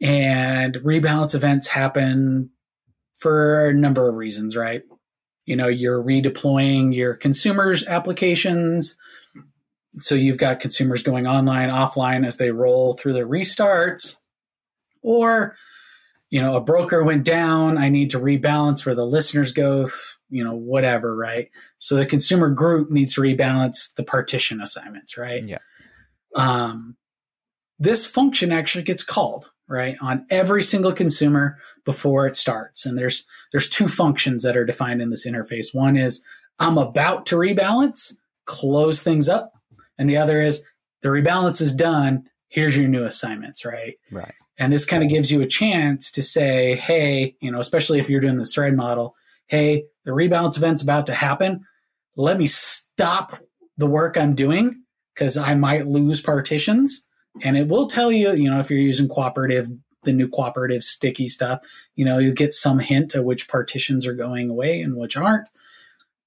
and rebalance events happen for a number of reasons, right? You know, you're redeploying your consumers' applications. So you've got consumers going online, offline as they roll through their restarts. Or, you know, a broker went down. I need to rebalance where the listeners go, you know, whatever, right? So the consumer group needs to rebalance the partition assignments, right? Yeah. Um, this function actually gets called right on every single consumer before it starts and there's there's two functions that are defined in this interface one is i'm about to rebalance close things up and the other is the rebalance is done here's your new assignments right right and this kind of gives you a chance to say hey you know especially if you're doing the thread model hey the rebalance event's about to happen let me stop the work i'm doing because i might lose partitions and it will tell you, you know, if you're using cooperative, the new cooperative sticky stuff, you know, you get some hint of which partitions are going away and which aren't.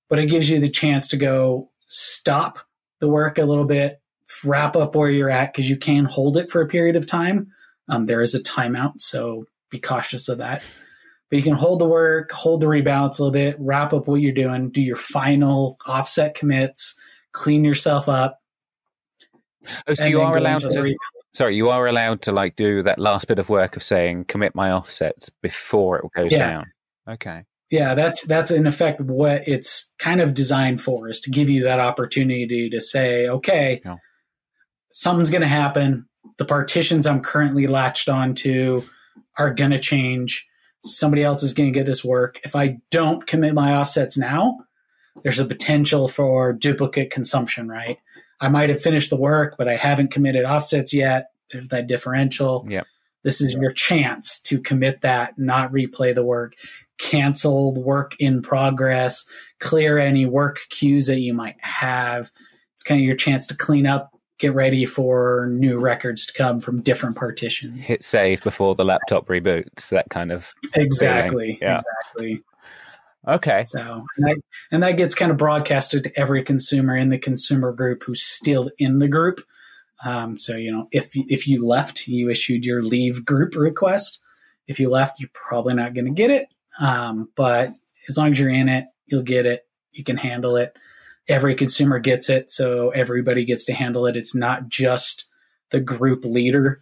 But it gives you the chance to go stop the work a little bit, wrap up where you're at because you can hold it for a period of time. Um, there is a timeout, so be cautious of that. But you can hold the work, hold the rebalance a little bit, wrap up what you're doing, do your final offset commits, clean yourself up, Oh, so you are allowed to. Sorry, you are allowed to like do that last bit of work of saying commit my offsets before it goes yeah. down. Okay. Yeah, that's that's in effect what it's kind of designed for is to give you that opportunity to say, okay, something's going to happen. The partitions I'm currently latched onto are going to change. Somebody else is going to get this work. If I don't commit my offsets now, there's a potential for duplicate consumption, right? I might have finished the work, but I haven't committed offsets yet. There's that differential. Yeah. This is your chance to commit that, not replay the work, canceled work in progress, clear any work queues that you might have. It's kind of your chance to clean up, get ready for new records to come from different partitions. Hit save before the laptop reboots, that kind of Exactly. Yeah. Exactly. Okay. So, and that, and that gets kind of broadcasted to every consumer in the consumer group who's still in the group. Um, so, you know, if if you left, you issued your leave group request. If you left, you're probably not going to get it. Um, but as long as you're in it, you'll get it. You can handle it. Every consumer gets it, so everybody gets to handle it. It's not just the group leader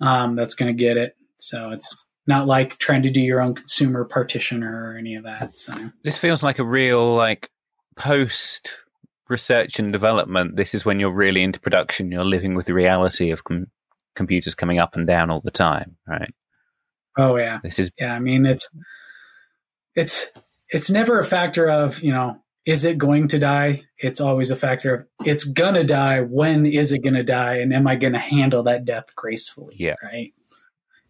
um, that's going to get it. So it's not like trying to do your own consumer partitioner or any of that. So this feels like a real like post research and development. This is when you're really into production. You're living with the reality of com- computers coming up and down all the time, right? Oh yeah, this is yeah. I mean, it's it's it's never a factor of you know is it going to die? It's always a factor of it's gonna die. When is it gonna die? And am I gonna handle that death gracefully? Yeah. Right.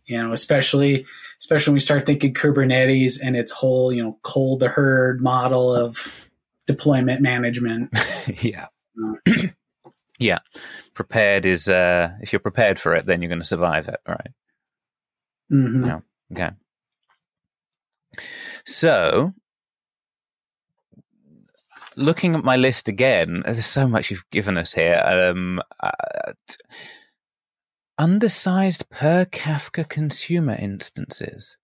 You know, especially especially when we start thinking Kubernetes and its whole, you know, cold the herd model of deployment management. yeah. yeah. Prepared is uh if you're prepared for it, then you're gonna survive it, right? Mm-hmm. Yeah. Okay. So looking at my list again, there's so much you've given us here. Um, uh, undersized per Kafka consumer instances.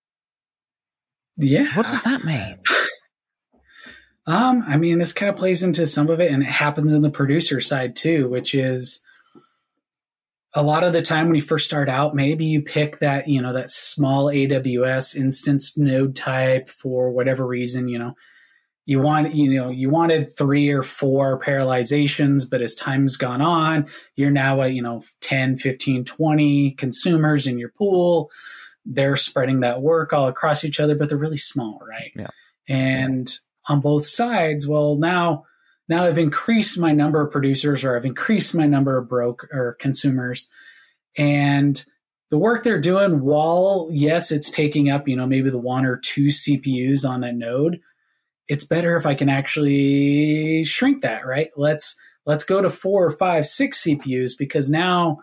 Yeah. What does that mean? Um, I mean, this kind of plays into some of it, and it happens in the producer side too, which is a lot of the time when you first start out, maybe you pick that, you know, that small AWS instance node type for whatever reason, you know, you want you know you wanted three or four parallelizations but as time's gone on you're now at you know 10 15 20 consumers in your pool. They're spreading that work all across each other but they're really small right? Yeah. and on both sides well now now i've increased my number of producers or i've increased my number of broke or consumers. And the work they're doing while yes it's taking up you know maybe the one or two cpus on that node it's better if I can actually shrink that, right? Let's let's go to four or five, six CPUs because now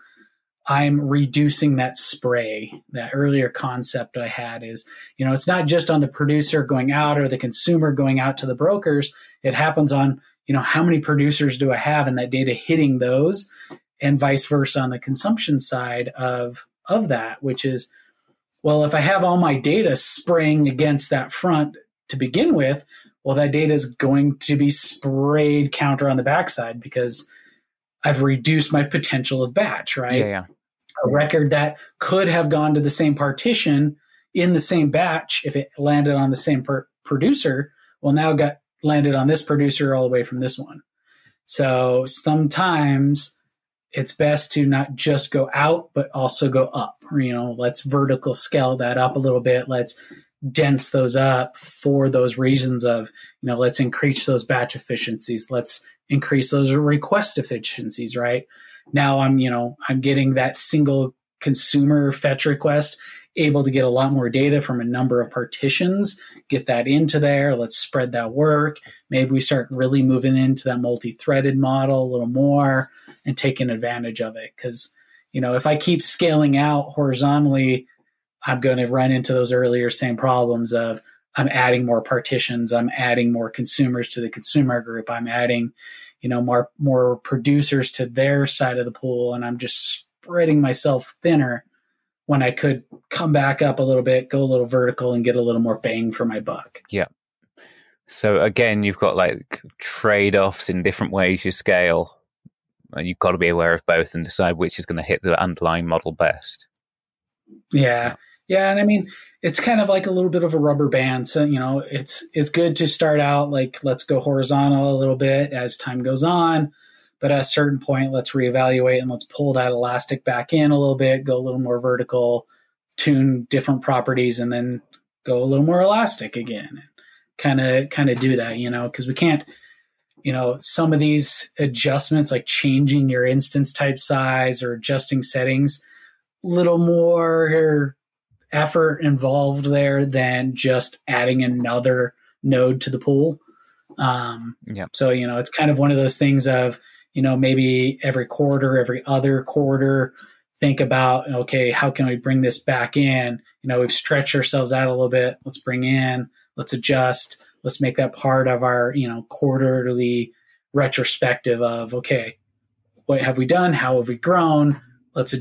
I'm reducing that spray. That earlier concept I had is, you know, it's not just on the producer going out or the consumer going out to the brokers. It happens on, you know, how many producers do I have and that data hitting those and vice versa on the consumption side of of that, which is well, if I have all my data spraying against that front to begin with, well, that data is going to be sprayed counter on the backside because I've reduced my potential of batch, right? Yeah, yeah. A record that could have gone to the same partition in the same batch if it landed on the same per- producer, well, now got landed on this producer all the way from this one. So sometimes it's best to not just go out, but also go up. You know, let's vertical scale that up a little bit. Let's dense those up for those reasons of you know let's increase those batch efficiencies. Let's increase those request efficiencies right? Now i'm you know i'm getting that single consumer fetch request able to get a lot more data from a number of partitions get that into there let's spread that work. Maybe we start really moving into that multi-threaded model a little more and taking advantage of it. Because you know if i keep scaling out horizontally I'm going to run into those earlier same problems of I'm adding more partitions, I'm adding more consumers to the consumer group, I'm adding, you know, more more producers to their side of the pool, and I'm just spreading myself thinner when I could come back up a little bit, go a little vertical, and get a little more bang for my buck. Yeah. So again, you've got like trade offs in different ways you scale, and you've got to be aware of both and decide which is going to hit the underlying model best. Yeah. Yeah, and I mean, it's kind of like a little bit of a rubber band. So, you know, it's it's good to start out like let's go horizontal a little bit as time goes on, but at a certain point, let's reevaluate and let's pull that elastic back in a little bit, go a little more vertical, tune different properties, and then go a little more elastic again. Kind of kind of do that, you know, because we can't you know some of these adjustments like changing your instance type size or adjusting settings a little more effort involved there than just adding another node to the pool. Um, yeah. So, you know, it's kind of one of those things of, you know, maybe every quarter, every other quarter, think about, okay, how can we bring this back in? You know, we've stretched ourselves out a little bit. Let's bring in, let's adjust, let's make that part of our, you know, quarterly retrospective of, okay, what have we done? How have we grown? Let's,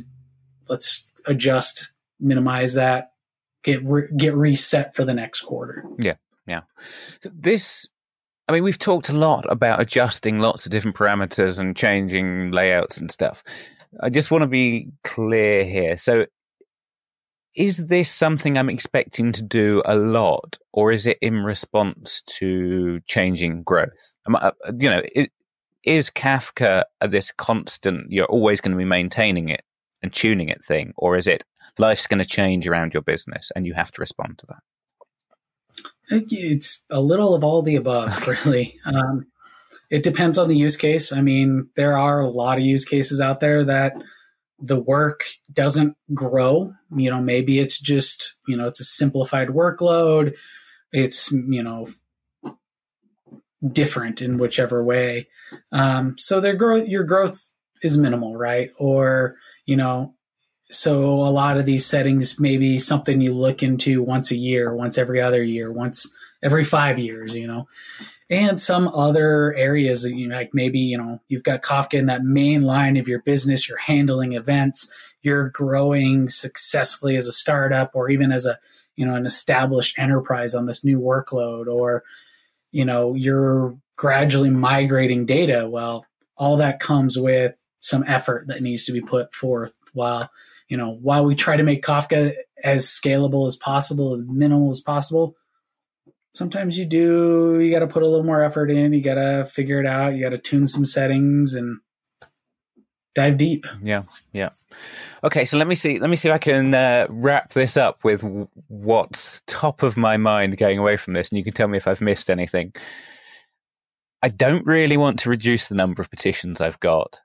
let's adjust minimize that, get re- get reset for the next quarter. Yeah, yeah. This, I mean, we've talked a lot about adjusting lots of different parameters and changing layouts and stuff. I just want to be clear here. So, is this something I'm expecting to do a lot, or is it in response to changing growth? Uh, you know, is Kafka this constant? You're always going to be maintaining it and tuning it thing, or is it life's going to change around your business and you have to respond to that? It's a little of all the above, really. um, it depends on the use case. I mean, there are a lot of use cases out there that the work doesn't grow. You know, maybe it's just, you know, it's a simplified workload. It's, you know, different in whichever way. Um, so their growth, your growth is minimal, right? Or, you know, so a lot of these settings maybe something you look into once a year, once every other year, once every five years, you know, and some other areas that you know, like maybe, you know, you've got Kafka in that main line of your business, you're handling events, you're growing successfully as a startup or even as a, you know, an established enterprise on this new workload or, you know, you're gradually migrating data. Well, all that comes with some effort that needs to be put forth while you know, while we try to make Kafka as scalable as possible, as minimal as possible, sometimes you do, you got to put a little more effort in. You got to figure it out. You got to tune some settings and dive deep. Yeah, yeah. Okay, so let me see. Let me see if I can uh, wrap this up with what's top of my mind going away from this, and you can tell me if I've missed anything. I don't really want to reduce the number of partitions I've got.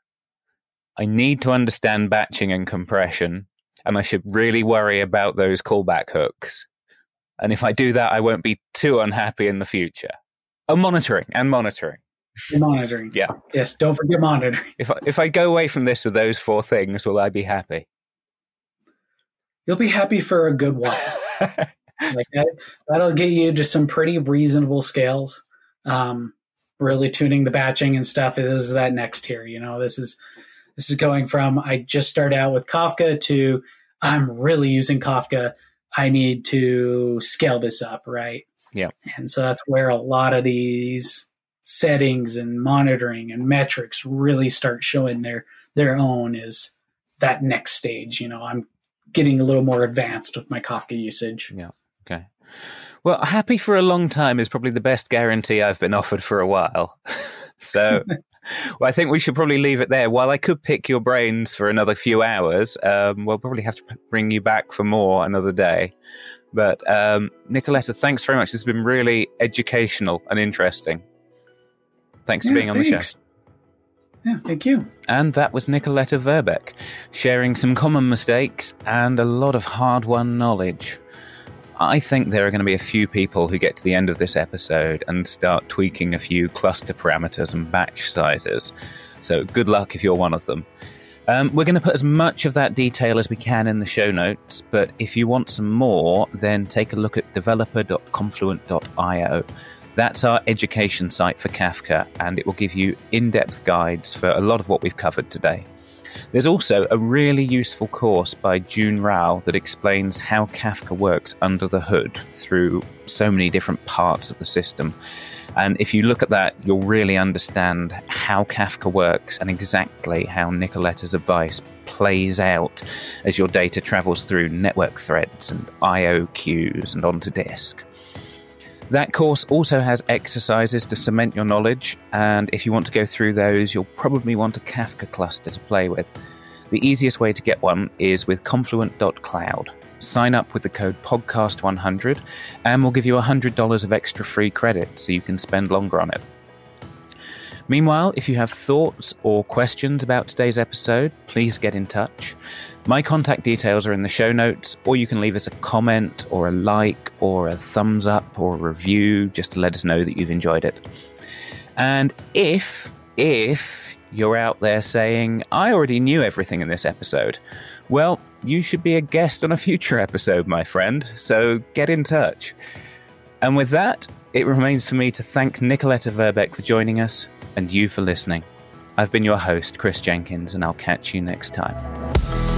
I need to understand batching and compression, and I should really worry about those callback hooks. And if I do that, I won't be too unhappy in the future. Oh, monitoring and monitoring. Monitoring. Yeah. Yes, don't forget monitoring. If I, if I go away from this with those four things, will I be happy? You'll be happy for a good while. like that, that'll get you to some pretty reasonable scales. Um, really tuning the batching and stuff is that next tier. You know, this is this is going from I just started out with Kafka to I'm really using Kafka. I need to scale this up, right? Yeah. And so that's where a lot of these settings and monitoring and metrics really start showing their their own is that next stage. You know, I'm getting a little more advanced with my Kafka usage. Yeah. Okay. Well, happy for a long time is probably the best guarantee I've been offered for a while. so well, I think we should probably leave it there. While I could pick your brains for another few hours, um, we'll probably have to bring you back for more another day. But um, Nikoleta, thanks very much. This has been really educational and interesting. Thanks yeah, for being on thanks. the show. Yeah, thank you. And that was Nikoleta Verbeck, sharing some common mistakes and a lot of hard won knowledge. I think there are going to be a few people who get to the end of this episode and start tweaking a few cluster parameters and batch sizes. So good luck if you're one of them. Um, we're going to put as much of that detail as we can in the show notes, but if you want some more, then take a look at developer.confluent.io. That's our education site for Kafka, and it will give you in depth guides for a lot of what we've covered today. There's also a really useful course by Jun Rao that explains how Kafka works under the hood through so many different parts of the system. And if you look at that, you'll really understand how Kafka works and exactly how Nikoleta's advice plays out as your data travels through network threads and I.O. queues and onto disk. That course also has exercises to cement your knowledge, and if you want to go through those, you'll probably want a Kafka cluster to play with. The easiest way to get one is with confluent.cloud. Sign up with the code podcast100 and we'll give you $100 of extra free credit so you can spend longer on it. Meanwhile, if you have thoughts or questions about today's episode, please get in touch. My contact details are in the show notes, or you can leave us a comment or a like or a thumbs up or a review just to let us know that you've enjoyed it. And if, if you're out there saying, I already knew everything in this episode, well, you should be a guest on a future episode, my friend, so get in touch. And with that, it remains for me to thank Nikoleta Verbeck for joining us and you for listening. I've been your host, Kris Jenkins, and I'll catch you next time.